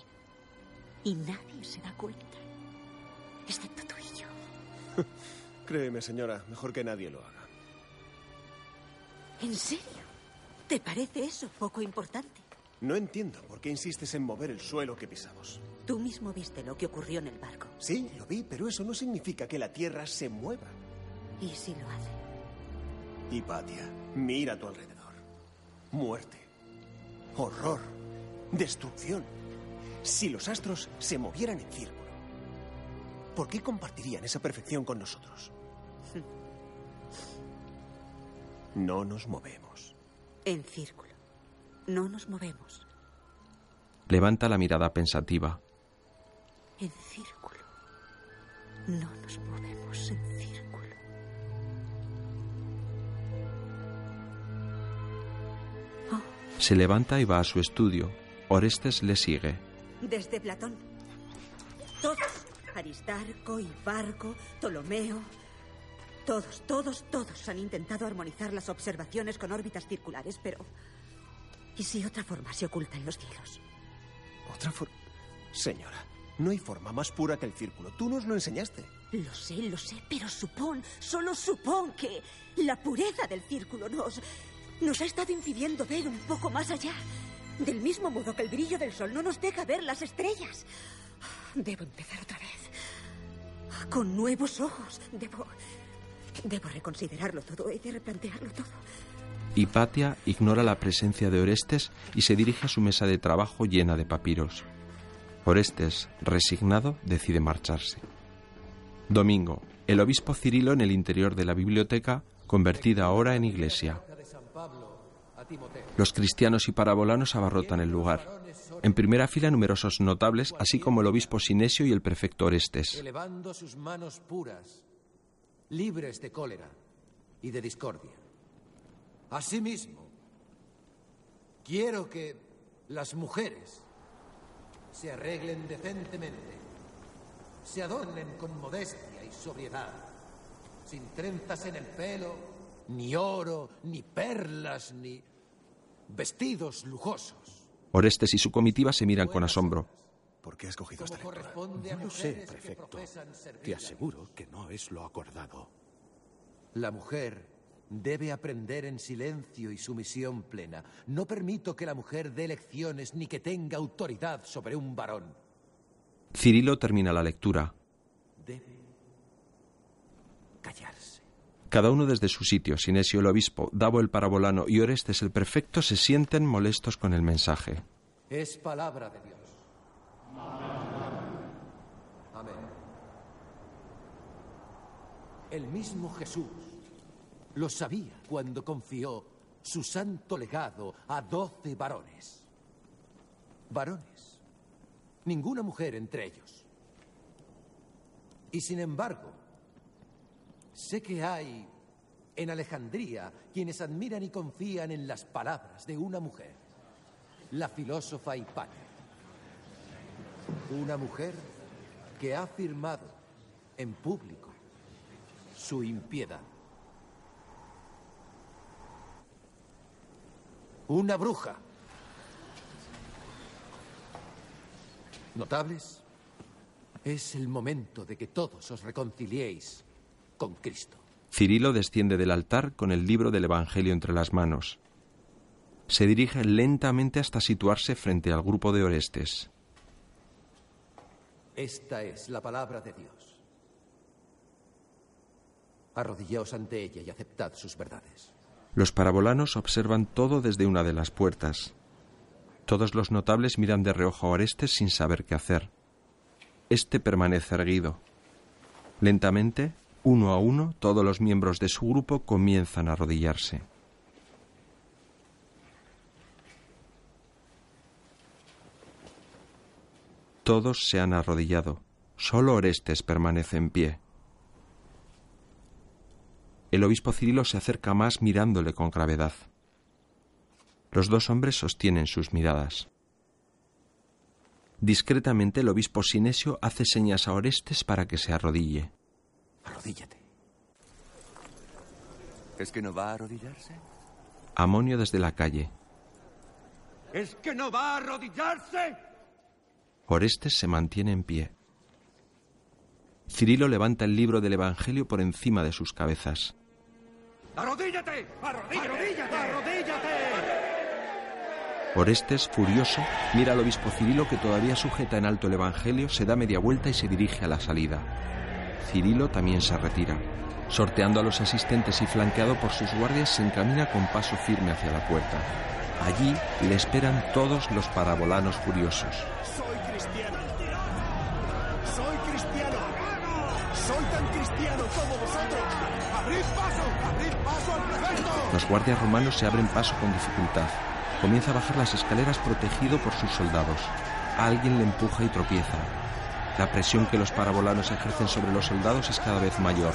Y nadie se da cuenta. Excepto tú y yo. [LAUGHS] Créeme, señora, mejor que nadie lo haga. ¿En serio? ¿Te parece eso poco importante? No entiendo por qué insistes en mover el suelo que pisamos. Tú mismo viste lo que ocurrió en el barco. Sí, lo vi, pero eso no significa que la Tierra se mueva. ¿Y si lo hace? Hipatia, mira a tu alrededor. Muerte, horror, destrucción. Si los astros se movieran en círculo, ¿por qué compartirían esa perfección con nosotros? [LAUGHS] No nos movemos. En círculo. No nos movemos. Levanta la mirada pensativa. En círculo. No nos movemos en círculo. Se levanta y va a su estudio. Orestes le sigue. Desde Platón. Todos. Aristarco, Hiparco, Ptolomeo. Todos, todos, todos han intentado armonizar las observaciones con órbitas circulares, pero... ¿Y si otra forma se oculta en los cielos? ¿Otra forma? Señora, no hay forma más pura que el círculo. Tú nos lo enseñaste. Lo sé, lo sé, pero supón, solo supón que la pureza del círculo nos... nos ha estado impidiendo ver un poco más allá. Del mismo modo que el brillo del sol no nos deja ver las estrellas. Debo empezar otra vez. Con nuevos ojos. Debo... Debo reconsiderarlo todo. He de replantearlo todo. Hipatia ignora la presencia de Orestes y se dirige a su mesa de trabajo llena de papiros. Orestes, resignado, decide marcharse. Domingo, el obispo Cirilo en el interior de la biblioteca, convertida ahora en iglesia. Los cristianos y parabolanos abarrotan el lugar. En primera fila numerosos notables, así como el obispo Sinesio y el prefecto Orestes. Elevando sus manos puras, libres de cólera y de discordia. Asimismo, quiero que las mujeres se arreglen decentemente, se adornen con modestia y sobriedad, sin trenzas en el pelo, ni oro, ni perlas, ni vestidos lujosos. Orestes y su comitiva se miran con asombro. ¿Por qué has cogido esta lectura? No lo sé, prefecto. Te aseguro que no es lo acordado. La mujer debe aprender en silencio y sumisión plena. No permito que la mujer dé lecciones ni que tenga autoridad sobre un varón. Cirilo termina la lectura. Debe callarse. Cada uno desde su sitio, Sinesio el obispo, Davo el parabolano y Orestes el prefecto se sienten molestos con el mensaje. Es palabra de Dios. Amén. El mismo Jesús lo sabía cuando confió su santo legado a doce varones. Varones. Ninguna mujer entre ellos. Y sin embargo, sé que hay en Alejandría quienes admiran y confían en las palabras de una mujer, la filósofa Hipatia. Una mujer que ha afirmado en público su impiedad. Una bruja. Notables, es el momento de que todos os reconciliéis con Cristo. Cirilo desciende del altar con el libro del Evangelio entre las manos. Se dirige lentamente hasta situarse frente al grupo de Orestes. Esta es la palabra de Dios. Arrodillaos ante ella y aceptad sus verdades. Los parabolanos observan todo desde una de las puertas. Todos los notables miran de reojo a Orestes sin saber qué hacer. Este permanece erguido. Lentamente, uno a uno, todos los miembros de su grupo comienzan a arrodillarse. Todos se han arrodillado. Solo Orestes permanece en pie. El obispo Cirilo se acerca más mirándole con gravedad. Los dos hombres sostienen sus miradas. Discretamente el obispo Sinesio hace señas a Orestes para que se arrodille. Arrodíllate. ¿Es que no va a arrodillarse? Amonio desde la calle. ¿Es que no va a arrodillarse? Orestes se mantiene en pie. Cirilo levanta el libro del Evangelio por encima de sus cabezas. ¡Arrodíllate! ¡Arrodíllate! ¡Arrodíllate! Orestes, furioso, mira al obispo Cirilo que todavía sujeta en alto el Evangelio, se da media vuelta y se dirige a la salida. Cirilo también se retira. Sorteando a los asistentes y flanqueado por sus guardias, se encamina con paso firme hacia la puerta. Allí le esperan todos los parabolanos furiosos. Los guardias romanos se abren paso con dificultad. Comienza a bajar las escaleras protegido por sus soldados. Alguien le empuja y tropieza. La presión que los parabolanos ejercen sobre los soldados es cada vez mayor.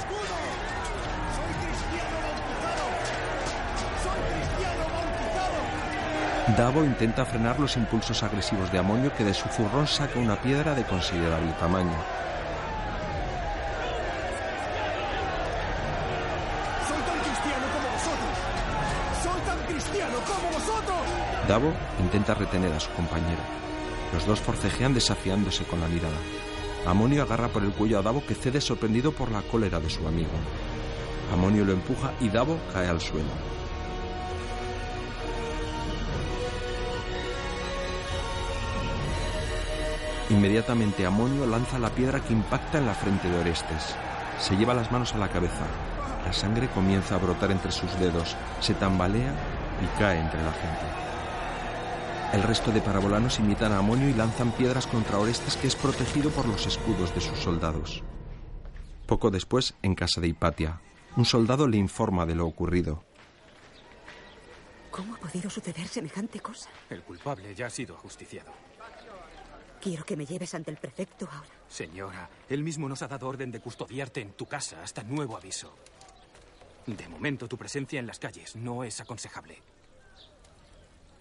Davo intenta frenar los impulsos agresivos de Amonio que de su zurrón saca una piedra de considerable tamaño. Davo intenta retener a su compañero. Los dos forcejean desafiándose con la mirada. Amonio agarra por el cuello a Davo que cede sorprendido por la cólera de su amigo. Amonio lo empuja y Davo cae al suelo. Inmediatamente Amonio lanza la piedra que impacta en la frente de Orestes. Se lleva las manos a la cabeza. La sangre comienza a brotar entre sus dedos, se tambalea y cae entre la gente. El resto de parabolanos imitan a Amonio y lanzan piedras contra Orestes que es protegido por los escudos de sus soldados. Poco después, en casa de Hipatia, un soldado le informa de lo ocurrido. ¿Cómo ha podido suceder semejante cosa? El culpable ya ha sido ajusticiado. Quiero que me lleves ante el prefecto ahora. Señora, él mismo nos ha dado orden de custodiarte en tu casa hasta nuevo aviso. De momento, tu presencia en las calles no es aconsejable.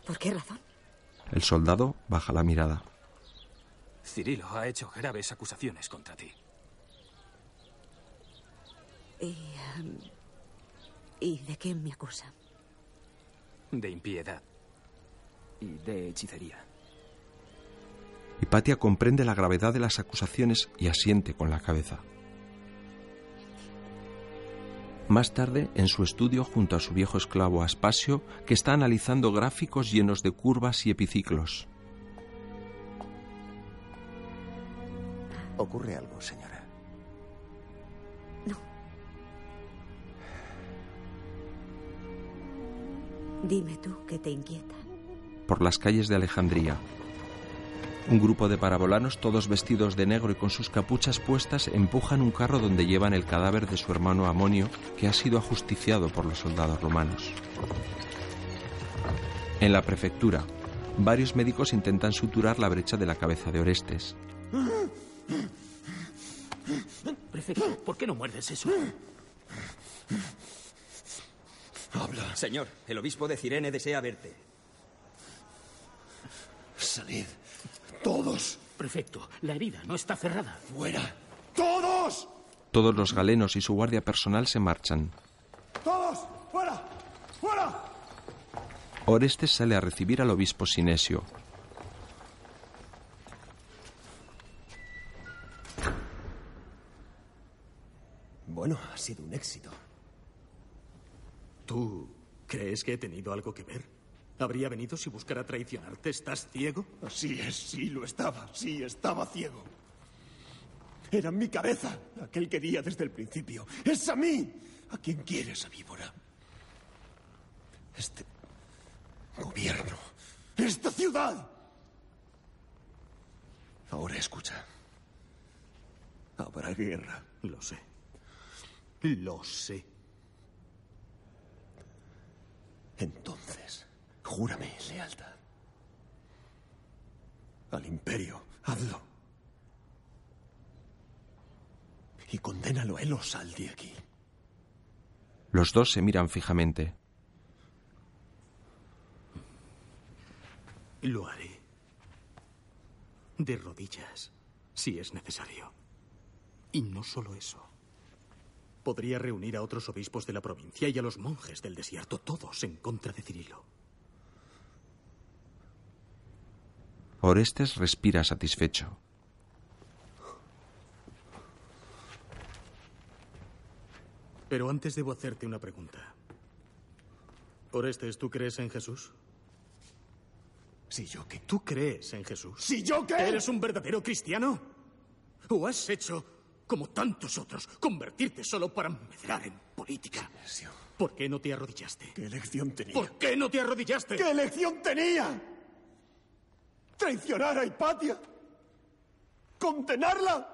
¿Por qué razón? El soldado baja la mirada. Cirilo ha hecho graves acusaciones contra ti. ¿Y, em, ¿y de qué me acusa? De impiedad. Y de hechicería. Hipatia comprende la gravedad de las acusaciones y asiente con la cabeza. Más tarde, en su estudio junto a su viejo esclavo Aspasio, que está analizando gráficos llenos de curvas y epiciclos. ¿Ocurre algo, señora? No. Dime tú qué te inquieta. Por las calles de Alejandría, un grupo de parabolanos, todos vestidos de negro y con sus capuchas puestas, empujan un carro donde llevan el cadáver de su hermano Amonio, que ha sido ajusticiado por los soldados romanos. En la prefectura, varios médicos intentan suturar la brecha de la cabeza de Orestes. Prefecto, ¿por qué no muerdes eso? Habla. Señor, el obispo de Cirene desea verte. Salid. Todos. Prefecto, la herida no está cerrada. ¡Fuera! ¡Todos! Todos los galenos y su guardia personal se marchan. ¡Todos! ¡Fuera! ¡Fuera! Orestes sale a recibir al obispo Sinesio. Bueno, ha sido un éxito. ¿Tú crees que he tenido algo que ver? ¿Habría venido si buscara traicionarte? ¿Estás ciego? Así es, sí lo estaba, sí estaba ciego. Era mi cabeza, aquel que quería desde el principio. Es a mí a quien quiere esa víbora. Este gobierno, esta ciudad. Ahora escucha. Habrá guerra. Lo sé. Lo sé. Entonces, júrame lealtad. Al imperio, hazlo. Y condénalo a él o sal de aquí. Los dos se miran fijamente. Lo haré. De rodillas, si es necesario. Y no solo eso. Podría reunir a otros obispos de la provincia y a los monjes del desierto, todos en contra de Cirilo. Orestes respira satisfecho. Pero antes debo hacerte una pregunta. Orestes, ¿tú crees en Jesús? Si yo qué. ¿Tú crees en Jesús? Si yo qué. ¿Eres un verdadero cristiano? ¿O has hecho, como tantos otros, convertirte solo para medrar en política? ¿Por qué no te arrodillaste? ¿Qué elección tenía? ¿Por qué no te arrodillaste? ¿Qué elección tenía? ¿Traicionar a Hipatia? ¿Condenarla?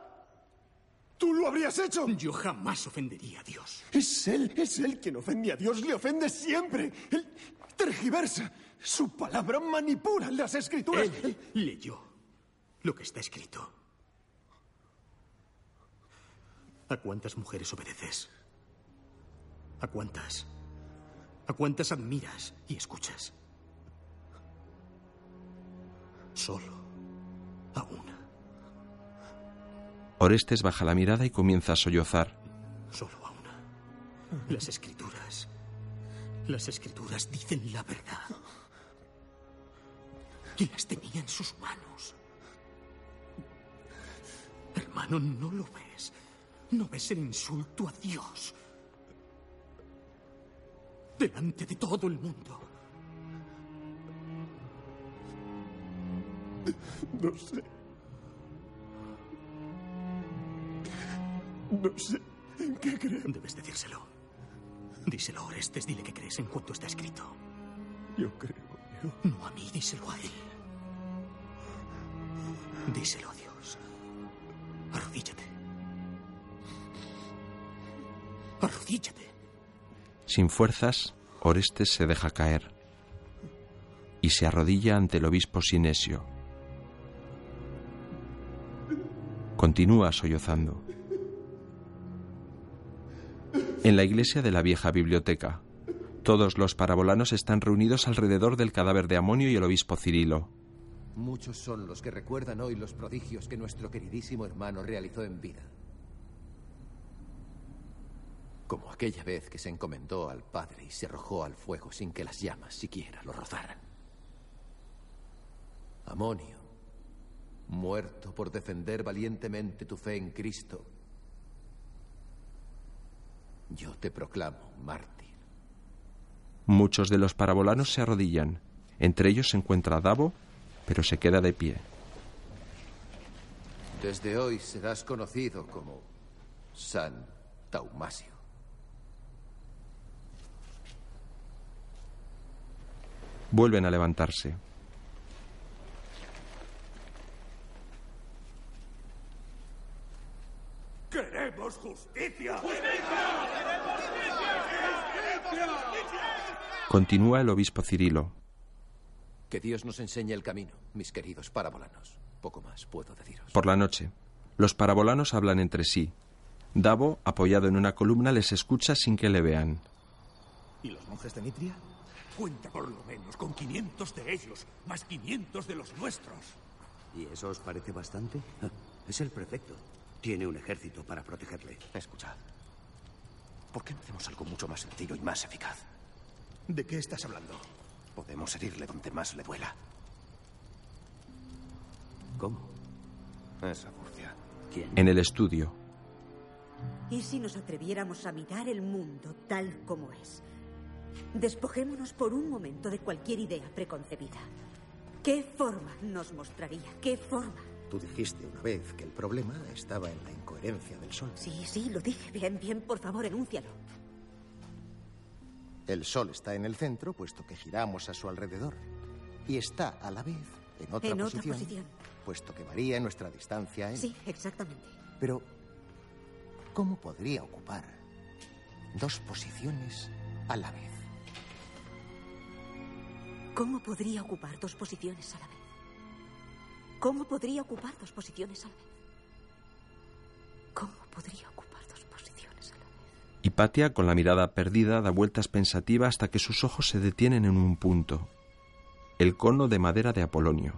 ¿Tú lo habrías hecho? Yo jamás ofendería a Dios. Es él, es él quien ofende a Dios, le ofende siempre. Él tergiversa. Su palabra manipula las escrituras. Él leyó lo que está escrito. ¿A cuántas mujeres obedeces? ¿A cuántas? ¿A cuántas admiras y escuchas? Solo a una. Orestes baja la mirada y comienza a sollozar. Solo a una. Las escrituras. Las escrituras dicen la verdad. Y las tenía en sus manos. Hermano, ¿no lo ves? ¿No ves el insulto a Dios? Delante de todo el mundo. No sé. No sé en qué creer. Debes decírselo. Díselo, Orestes. Dile que crees en cuanto está escrito. Yo creo No a mí, díselo a él. Díselo a Dios. Arrodíllate. Arrodíllate. Sin fuerzas, Orestes se deja caer y se arrodilla ante el obispo Sinesio. Continúa sollozando. En la iglesia de la vieja biblioteca, todos los parabolanos están reunidos alrededor del cadáver de Amonio y el obispo Cirilo. Muchos son los que recuerdan hoy los prodigios que nuestro queridísimo hermano realizó en vida. Como aquella vez que se encomendó al Padre y se arrojó al fuego sin que las llamas siquiera lo rozaran. Amonio, muerto por defender valientemente tu fe en Cristo, yo te proclamo mártir. Muchos de los parabolanos se arrodillan. Entre ellos se encuentra Davo, pero se queda de pie. Desde hoy serás conocido como San Taumasio. Vuelven a levantarse. ¡Queremos justicia! Continúa el obispo Cirilo. Que Dios nos enseñe el camino, mis queridos parabolanos. Poco más puedo deciros. Por la noche, los parabolanos hablan entre sí. Davo, apoyado en una columna, les escucha sin que le vean. ¿Y los monjes de Nitria? Cuenta por lo menos con 500 de ellos, más 500 de los nuestros. ¿Y eso os parece bastante? [LAUGHS] Es el prefecto. Tiene un ejército para protegerle. Escucha. ¿Por qué no hacemos algo mucho más sencillo y más eficaz? ¿De qué estás hablando? Podemos herirle donde más le duela. ¿Cómo? Esa furcia. ¿Quién? En el estudio, ¿Y si nos atreviéramos a mirar el mundo tal como es? Despojémonos por un momento de cualquier idea preconcebida. ¿Qué forma nos mostraría? ¿Qué forma? Tú dijiste una vez que el problema estaba en la incoherencia del Sol. Sí, sí, lo dije. Bien, bien, por favor, enúncialo. El Sol está en el centro, puesto que giramos a su alrededor. Y está a la vez en otra, En otra posición, posición. puesto que varía nuestra distancia a él. Sí, exactamente. Pero, ¿cómo podría ocupar dos posiciones a la vez? ¿Cómo podría ocupar dos posiciones a la vez? ¿Cómo podría ocupar dos posiciones a la vez? ¿Cómo podría ocupar dos posiciones a la vez? Hipatia, con la mirada perdida, da vueltas pensativa hasta que sus ojos se detienen en un punto. El cono de madera de Apolonio.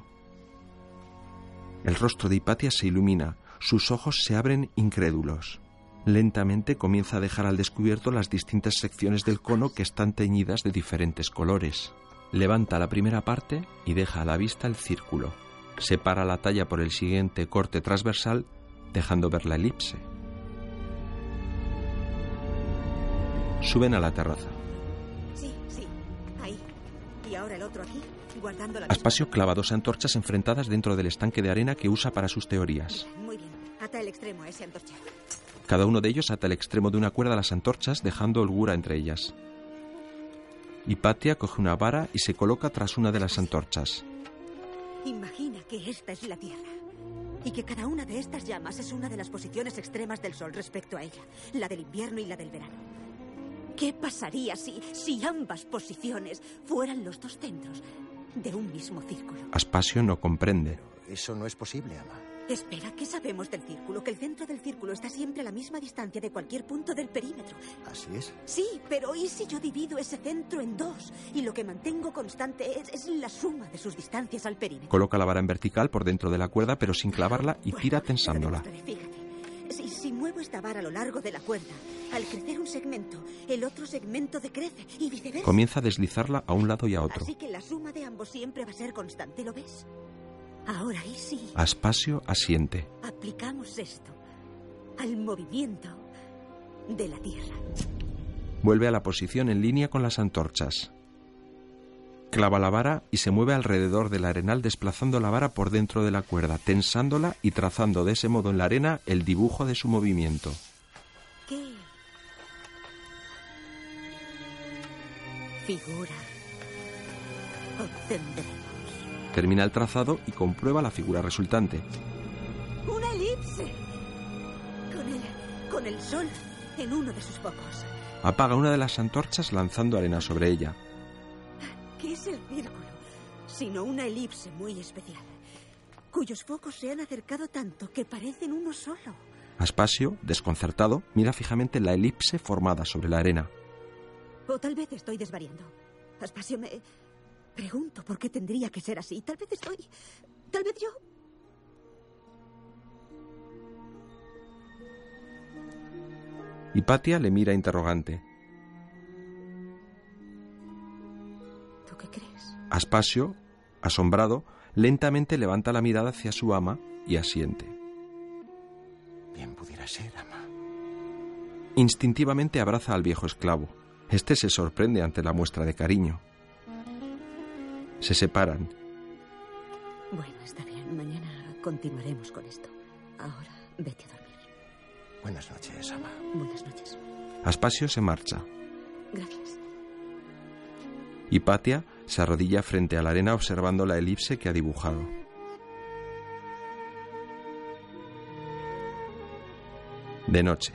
El rostro de Hipatia se ilumina, sus ojos se abren incrédulos. Lentamente comienza a dejar al descubierto las distintas secciones del cono que están teñidas de diferentes colores. Levanta la primera parte y deja a la vista el círculo. Separa la talla por el siguiente corte transversal, dejando ver la elipse. Suben a la terraza. Sí, sí, ahí. Y ahora el otro aquí, guardando la misma- Aspacio clava dos antorchas enfrentadas dentro del estanque de arena que usa para sus teorías. Muy bien, ata el extremo a ese antorcha. Cada uno de ellos ata el extremo de una cuerda a las antorchas, dejando holgura entre ellas. Hipatia coge una vara y se coloca tras una de las antorchas. Imagina que esta es la Tierra. Y que cada una de estas llamas es una de las posiciones extremas del Sol respecto a ella, la del invierno y la del verano. ¿Qué pasaría si, si ambas posiciones fueran los dos centros de un mismo círculo? Aspacio no comprende. Eso no es posible, Ama. Espera, ¿qué sabemos del círculo? Que el centro del círculo está siempre a la misma distancia de cualquier punto del perímetro. Así es. Sí, pero ¿y si yo divido ese centro en dos? Y lo que mantengo constante es, es la suma de sus distancias al perímetro. Coloca la vara en vertical por dentro de la cuerda, pero sin clavarla y tira tensándola. Fíjate, si, si muevo esta vara a lo largo de la cuerda, al crecer un segmento, el otro segmento decrece y viceversa. Comienza a deslizarla a un lado y a otro. Así que la suma de ambos siempre va a ser constante, ¿lo ves? Ahora, ¿y si Aspacio asiente. aplicamos esto al movimiento de la Tierra? Vuelve a la posición en línea con las antorchas. Clava la vara y se mueve alrededor del arenal desplazando la vara por dentro de la cuerda, tensándola y trazando de ese modo en la arena el dibujo de su movimiento. ¿Qué figura obtendremos. Termina el trazado y comprueba la figura resultante. ¡Una elipse! Con el, con el sol en uno de sus focos. Apaga una de las antorchas lanzando arena sobre ella. ¿Qué es el círculo? Sino una elipse muy especial, cuyos focos se han acercado tanto que parecen uno solo. Aspasio, desconcertado, mira fijamente la elipse formada sobre la arena. O tal vez estoy desvariando. Aspasio, me pregunto por qué tendría que ser así. Tal vez estoy... Tal vez yo... Hipatia le mira interrogante. ¿Tú qué crees? Aspasio, asombrado, lentamente levanta la mirada hacia su ama y asiente. Bien pudiera ser, ama. Instintivamente abraza al viejo esclavo. Este se sorprende ante la muestra de cariño. Se separan. Bueno, está bien. Mañana continuaremos con esto. Ahora vete a dormir. Buenas noches, ama. Buenas noches. Aspasio se marcha. Gracias. Hipatia se arrodilla frente a la arena observando la elipse que ha dibujado. De noche.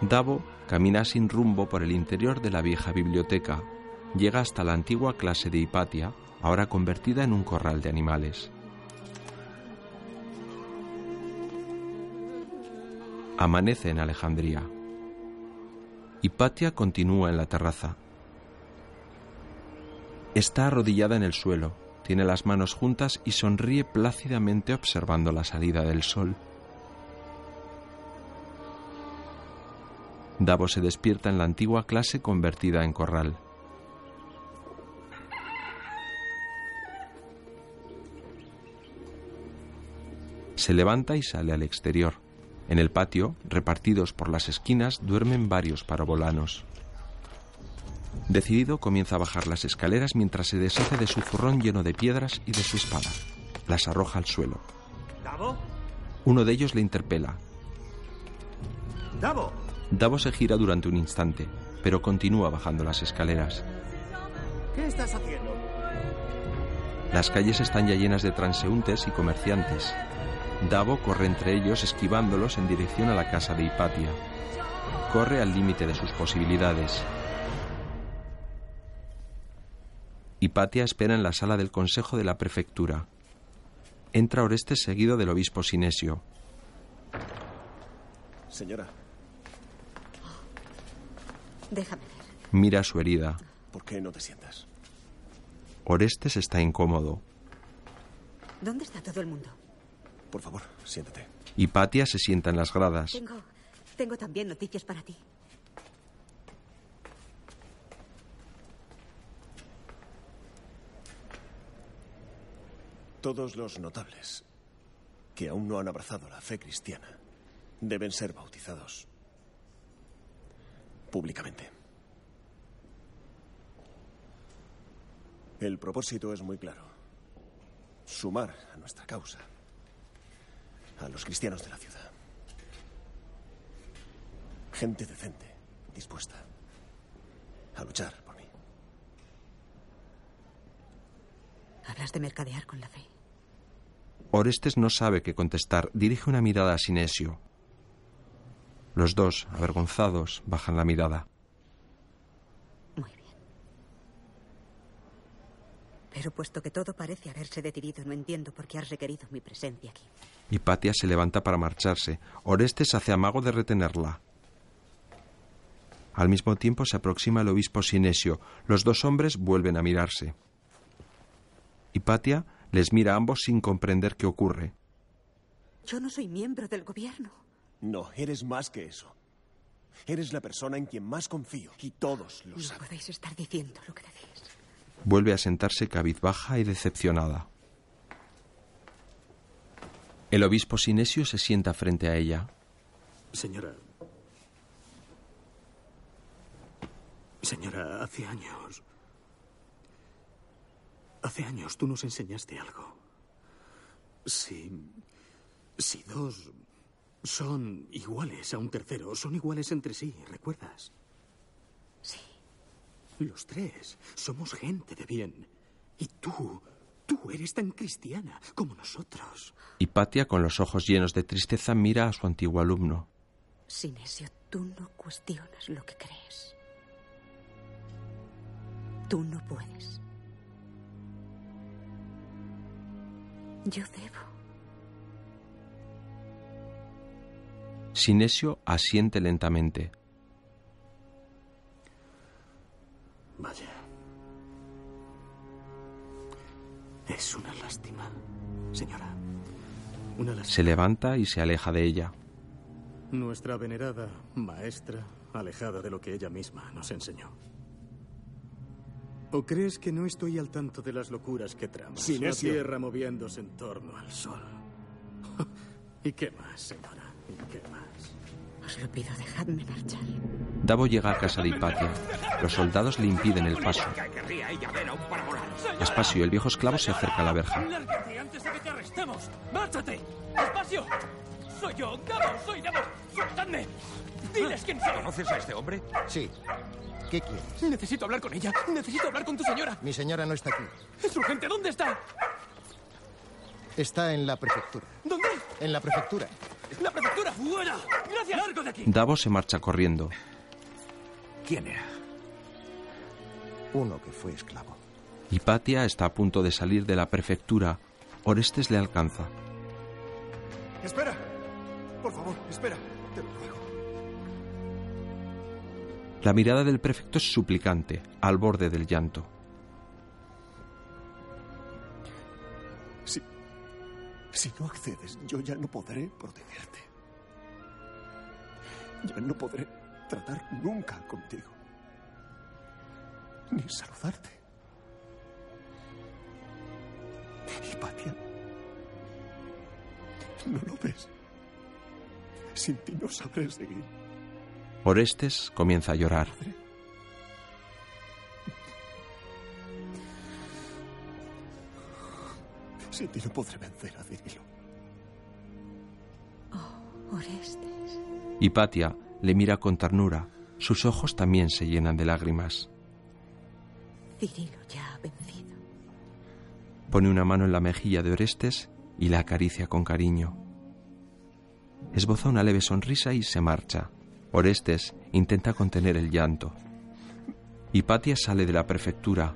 Davo camina sin rumbo por el interior de la vieja biblioteca. Llega hasta la antigua clase de Hipatia, ahora convertida en un corral de animales. Amanece en Alejandría. Hipatia continúa en la terraza. Está arrodillada en el suelo, tiene las manos juntas y sonríe plácidamente observando la salida del sol. Davo se despierta en la antigua clase convertida en corral. Se levanta y sale al exterior. En el patio, repartidos por las esquinas, duermen varios parabolanos. Decidido, comienza a bajar las escaleras mientras se deshace de su zurrón lleno de piedras y de su espada. Las arroja al suelo. ¿Davo? Uno de ellos le interpela. ¡Davo! Davo se gira durante un instante, pero continúa bajando las escaleras. ¿Qué estás haciendo? Las calles están ya llenas de transeúntes y comerciantes. Davo corre entre ellos esquivándolos en dirección a la casa de Hipatia. Corre al límite de sus posibilidades. Hipatia espera en la sala del consejo de la prefectura. Entra Orestes seguido del obispo Sinesio. Señora, Déjame ver. Mira su herida. ¿por qué no te sientas? Orestes está incómodo. ¿Dónde está todo el mundo? Por favor, siéntate. Hipatia se sienta en las gradas. Tengo, tengo también noticias para ti. Todos los notables que aún no han abrazado la fe cristiana deben ser bautizados públicamente. El propósito es muy claro. Sumar a nuestra causa a los cristianos de la ciudad. Gente decente, dispuesta a luchar por mí. Hablas de mercadear con la fe. Orestes no sabe qué contestar. Dirige una mirada a Sinesio. Los dos, avergonzados, bajan la mirada. Pero puesto que todo parece haberse detenido, no entiendo por qué has requerido mi presencia aquí. Hipatia se levanta para marcharse. Orestes hace amago de retenerla. Al mismo tiempo se aproxima el obispo Sinesio. Los dos hombres vuelven a mirarse. Hipatia les mira a ambos sin comprender qué ocurre. Yo no soy miembro del gobierno. No, eres más que eso. Eres la persona en quien más confío y todos lo No saben. podéis estar diciendo lo que decís. Vuelve a sentarse cabizbaja y decepcionada. El obispo Sinesio se sienta frente a ella. Señora. Señora, hace años. Hace años tú nos enseñaste algo. Si. Si dos son iguales a un tercero, son iguales entre sí, ¿recuerdas? Sí. Los tres somos gente de bien. Y tú, tú eres tan cristiana como nosotros. Hipatia, con los ojos llenos de tristeza, mira a su antiguo alumno. Sinesio, tú no cuestionas lo que crees. Tú no puedes. Yo debo. Sinesio asiente lentamente. Vaya. Es una lástima, señora. Una lástima. Se levanta y se aleja de ella. Nuestra venerada maestra, alejada de lo que ella misma nos enseñó. ¿O crees que no estoy al tanto de las locuras que tramas? Sinesio. La tierra moviéndose en torno al sol. [LAUGHS] ¿Y qué más, señora? ¿Y qué más? Os lo pido, dejadme marchar. Davo llega a casa de Hipatia. Los soldados le impiden el paso. Espacio, el viejo esclavo, se acerca a la verja. ¡Lárgate antes de que te arrestemos! ¡Márchate! ¡Despacio! ¡Soy yo! ¡Davo! ¡Soy Davo! ¡Soltadme! ¡Diles quién soy! ¿Conoces a este hombre? Sí. ¿Qué quieres? Necesito hablar con ella. Necesito hablar con tu señora. Mi señora no está aquí. Es urgente. ¿Dónde está? Está en la prefectura. ¿Dónde? En la prefectura. ¡La prefectura! ¡Fuera! ¡Gracias! ¡Largo de aquí! Davo se marcha corriendo. ¿Quién era? Uno que fue esclavo. Hipatia está a punto de salir de la prefectura. Orestes le alcanza. Espera. Por favor, espera. Te lo ruego. La mirada del prefecto es suplicante, al borde del llanto. Si no accedes, yo ya no podré protegerte. Ya no podré tratar nunca contigo. Ni saludarte. Hipatia. ¿No lo ves? Sin ti no sabré seguir. Orestes comienza a llorar. Sin ti no podré vencer a Cirilo. Oh, Orestes. Hipatia le mira con ternura. Sus ojos también se llenan de lágrimas. Cirilo ya ha vencido. Pone una mano en la mejilla de Orestes y la acaricia con cariño. Esboza una leve sonrisa y se marcha. Orestes intenta contener el llanto. Hipatia sale de la prefectura.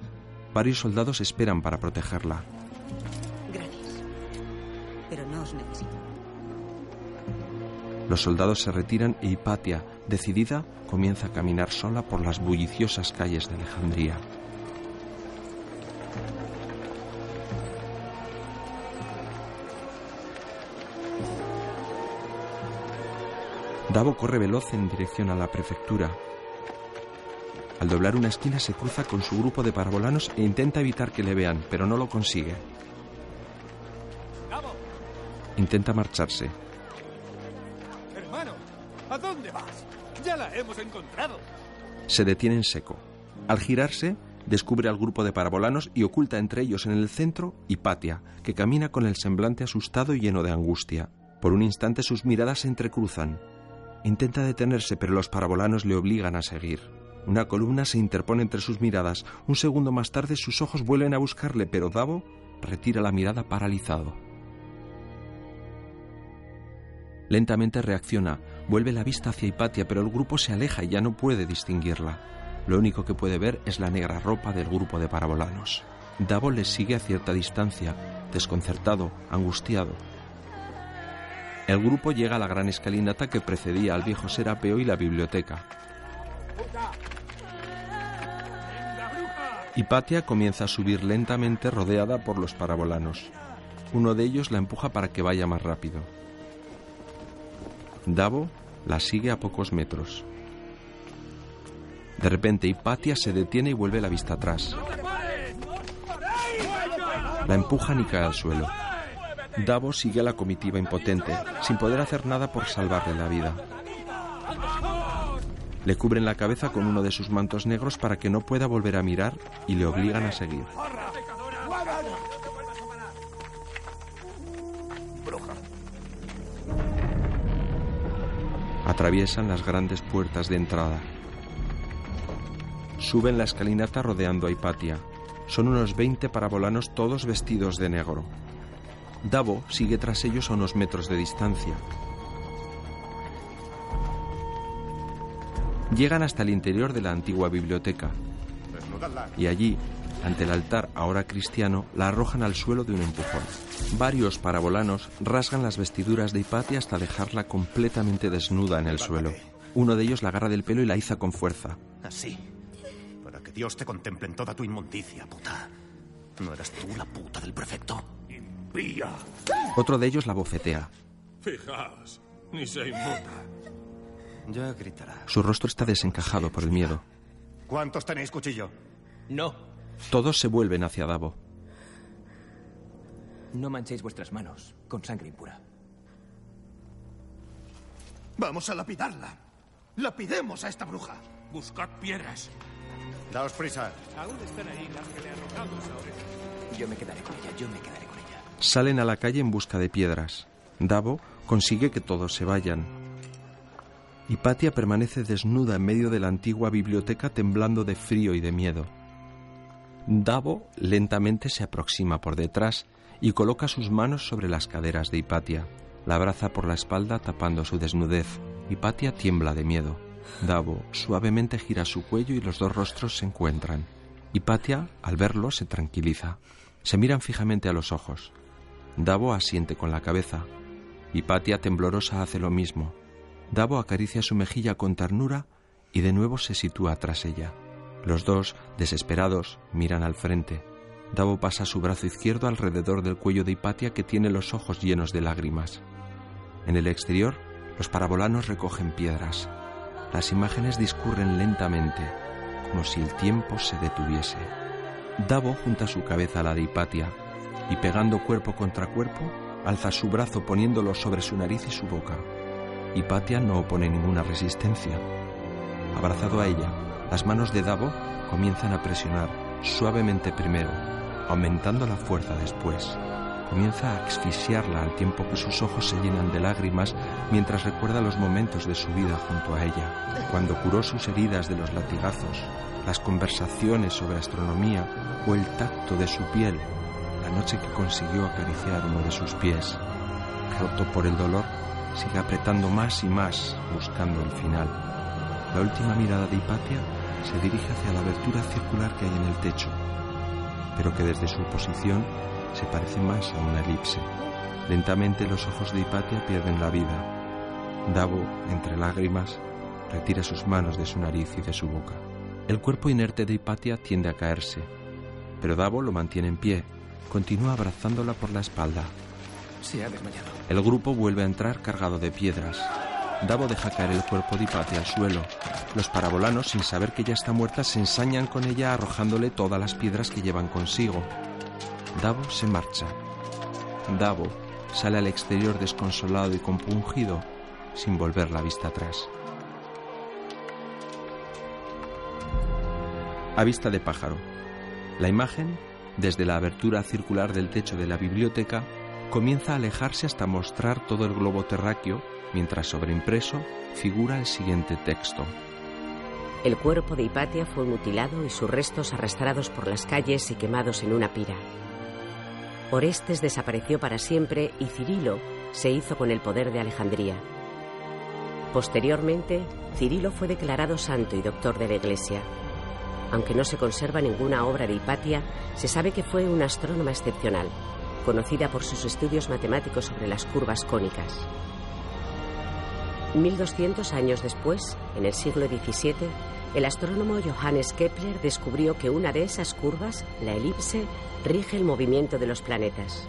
Varios soldados esperan para protegerla. Pero no os necesito. Los soldados se retiran e Hipatia, decidida, comienza a caminar sola por las bulliciosas calles de Alejandría. Davo corre veloz en dirección a la prefectura. Al doblar una esquina se cruza con su grupo de parabolanos e intenta evitar que le vean, pero no lo consigue. Intenta marcharse. Hermano, ¿a dónde vas? Ya la hemos encontrado. Se detiene en seco. Al girarse, descubre al grupo de parabolanos y oculta entre ellos en el centro Hipatia, que camina con el semblante asustado y lleno de angustia. Por un instante sus miradas se entrecruzan. Intenta detenerse, pero los parabolanos le obligan a seguir. Una columna se interpone entre sus miradas. Un segundo más tarde sus ojos vuelven a buscarle, pero Davo retira la mirada paralizado. Lentamente reacciona, vuelve la vista hacia Hipatia, pero el grupo se aleja y ya no puede distinguirla. Lo único que puede ver es la negra ropa del grupo de parabolanos. Davo les sigue a cierta distancia, desconcertado, angustiado. El grupo llega a la gran escalinata que precedía al viejo serapeo y la biblioteca. Hipatia comienza a subir lentamente rodeada por los parabolanos. Uno de ellos la empuja para que vaya más rápido. Davo la sigue a pocos metros. De repente Hipatia se detiene y vuelve la vista atrás. La empujan y cae al suelo. Davo sigue a la comitiva impotente, sin poder hacer nada por salvarle la vida. Le cubren la cabeza con uno de sus mantos negros para que no pueda volver a mirar y le obligan a seguir. Atraviesan las grandes puertas de entrada. suben la escalinata rodeando a Hipatia. Son unos 20 parabolanos todos vestidos de negro. Davo sigue tras ellos a unos metros de distancia. Llegan hasta el interior de la antigua biblioteca y allí, ante el altar ahora cristiano, la arrojan al suelo de un empujón. Varios parabolanos rasgan las vestiduras de Hipatia hasta dejarla completamente desnuda en el suelo. Uno de ellos la agarra del pelo y la iza con fuerza. Así. Para que Dios te contemple en toda tu inmundicia, puta. ¿No eras tú la puta del prefecto? ¡Impía! Otro de ellos la bofetea. Fijaos, ni se inmuta. Ya gritará. Su rostro está desencajado por el miedo. ¿Cuántos tenéis cuchillo? No. Todos se vuelven hacia Davo. No manchéis vuestras manos con sangre impura. Vamos a lapidarla. Lapidemos a esta bruja. Buscad piedras. Daos prisa. Aún están ahí las que le arrojamos ahora. Yo me quedaré con ella, yo me quedaré con ella. Salen a la calle en busca de piedras. Davo consigue que todos se vayan. Hipatia permanece desnuda en medio de la antigua biblioteca temblando de frío y de miedo. Davo lentamente se aproxima por detrás y coloca sus manos sobre las caderas de Hipatia. La abraza por la espalda tapando su desnudez. Hipatia tiembla de miedo. Davo suavemente gira su cuello y los dos rostros se encuentran. Hipatia, al verlo, se tranquiliza. Se miran fijamente a los ojos. Davo asiente con la cabeza. Hipatia, temblorosa, hace lo mismo. Davo acaricia su mejilla con ternura y de nuevo se sitúa tras ella. Los dos, desesperados, miran al frente. Davo pasa su brazo izquierdo alrededor del cuello de Hipatia que tiene los ojos llenos de lágrimas. En el exterior, los parabolanos recogen piedras. Las imágenes discurren lentamente, como si el tiempo se detuviese. Davo junta su cabeza a la de Hipatia y pegando cuerpo contra cuerpo, alza su brazo poniéndolo sobre su nariz y su boca. Hipatia no opone ninguna resistencia. Abrazado a ella, las manos de Davo comienzan a presionar suavemente primero, aumentando la fuerza después. Comienza a asfixiarla al tiempo que sus ojos se llenan de lágrimas mientras recuerda los momentos de su vida junto a ella, cuando curó sus heridas de los latigazos, las conversaciones sobre astronomía o el tacto de su piel, la noche que consiguió acariciar uno de sus pies. Roto por el dolor, sigue apretando más y más buscando el final. La última mirada de Hipatia se dirige hacia la abertura circular que hay en el techo, pero que desde su posición se parece más a una elipse. Lentamente los ojos de Hipatia pierden la vida. Davo, entre lágrimas, retira sus manos de su nariz y de su boca. El cuerpo inerte de Hipatia tiende a caerse, pero Davo lo mantiene en pie, continúa abrazándola por la espalda. Se ha desmayado. El grupo vuelve a entrar cargado de piedras. Davo deja caer el cuerpo de Hipatia al suelo. Los parabolanos, sin saber que ella está muerta, se ensañan con ella arrojándole todas las piedras que llevan consigo. Davo se marcha. Davo sale al exterior desconsolado y compungido, sin volver la vista atrás. A vista de pájaro. La imagen, desde la abertura circular del techo de la biblioteca, comienza a alejarse hasta mostrar todo el globo terráqueo, mientras sobreimpreso figura el siguiente texto. El cuerpo de Hipatia fue mutilado y sus restos arrastrados por las calles y quemados en una pira. Orestes desapareció para siempre y Cirilo se hizo con el poder de Alejandría. Posteriormente, Cirilo fue declarado santo y doctor de la Iglesia. Aunque no se conserva ninguna obra de Hipatia, se sabe que fue una astrónoma excepcional, conocida por sus estudios matemáticos sobre las curvas cónicas. 1200 años después, en el siglo XVII, el astrónomo Johannes Kepler descubrió que una de esas curvas, la elipse, rige el movimiento de los planetas.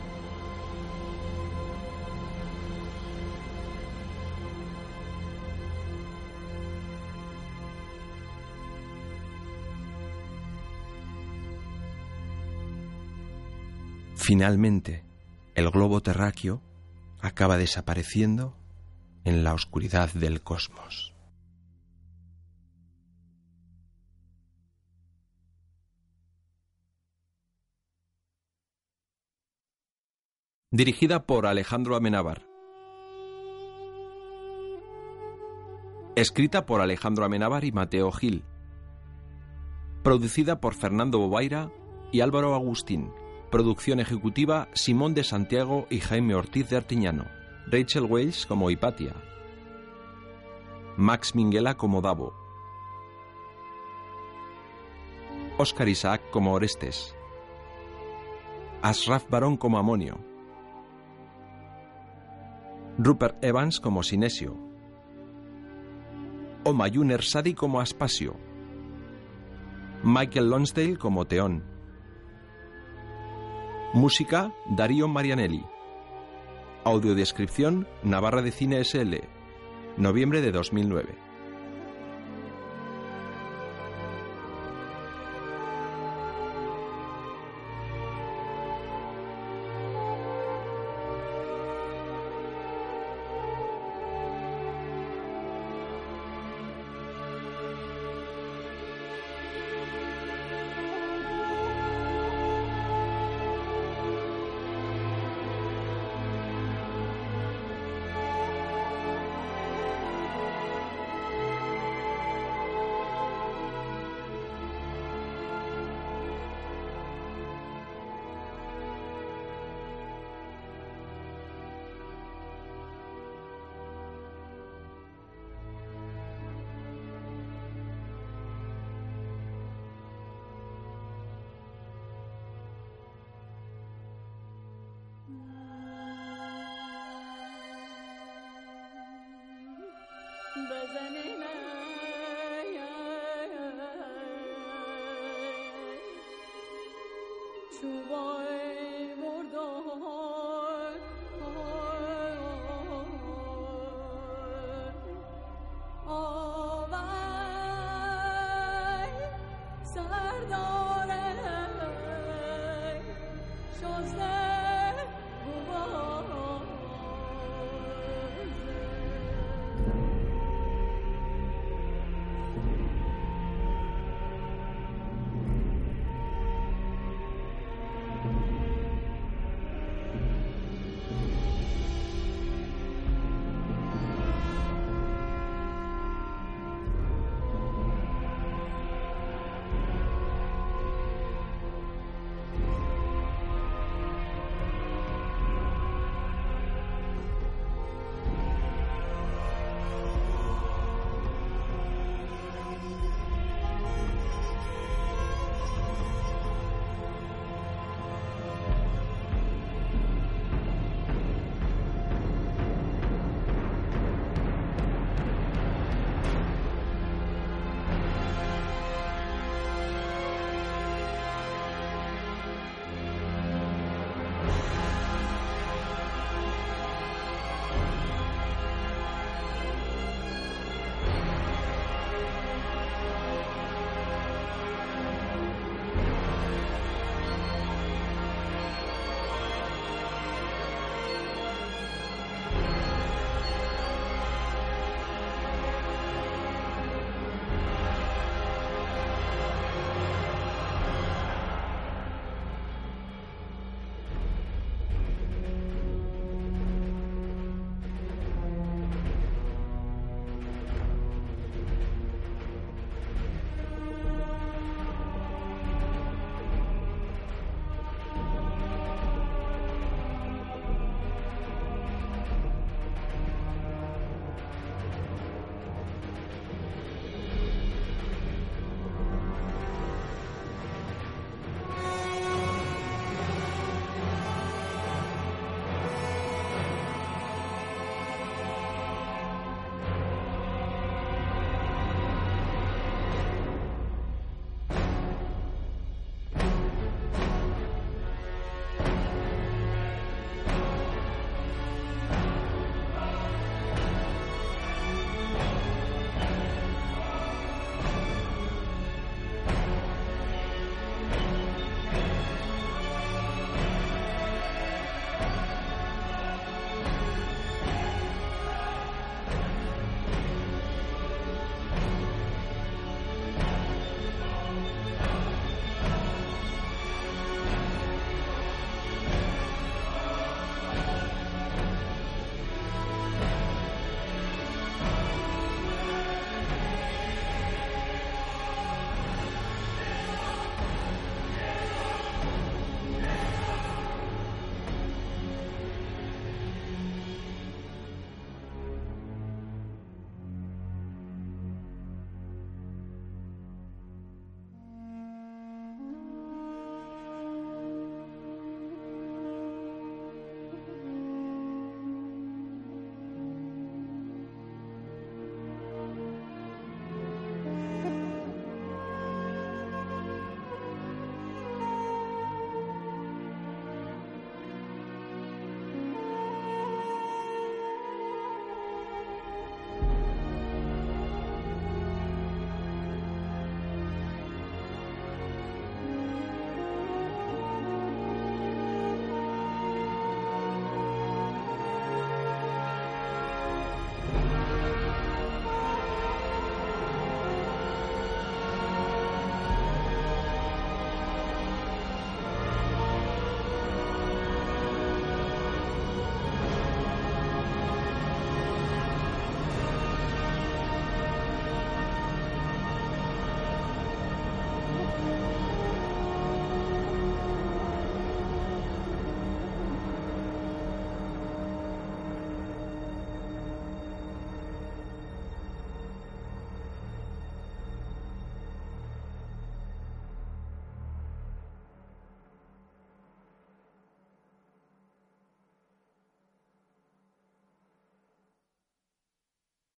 Finalmente, el globo terráqueo acaba desapareciendo en la oscuridad del cosmos. Dirigida por Alejandro Amenábar. Escrita por Alejandro Amenábar y Mateo Gil. Producida por Fernando Bobaira y Álvaro Agustín. Producción ejecutiva Simón de Santiago y Jaime Ortiz de Artiñano. Rachel Wells como Hipatia. Max Minguela como Davo. Oscar Isaac como Orestes. Asraf Barón como Amonio. Rupert Evans como Sinesio. Omayun Ersadi como Aspasio. Michael Lonsdale como Teón. Música Darío Marianelli. Audiodescripción Navarra de Cine SL. Noviembre de 2009.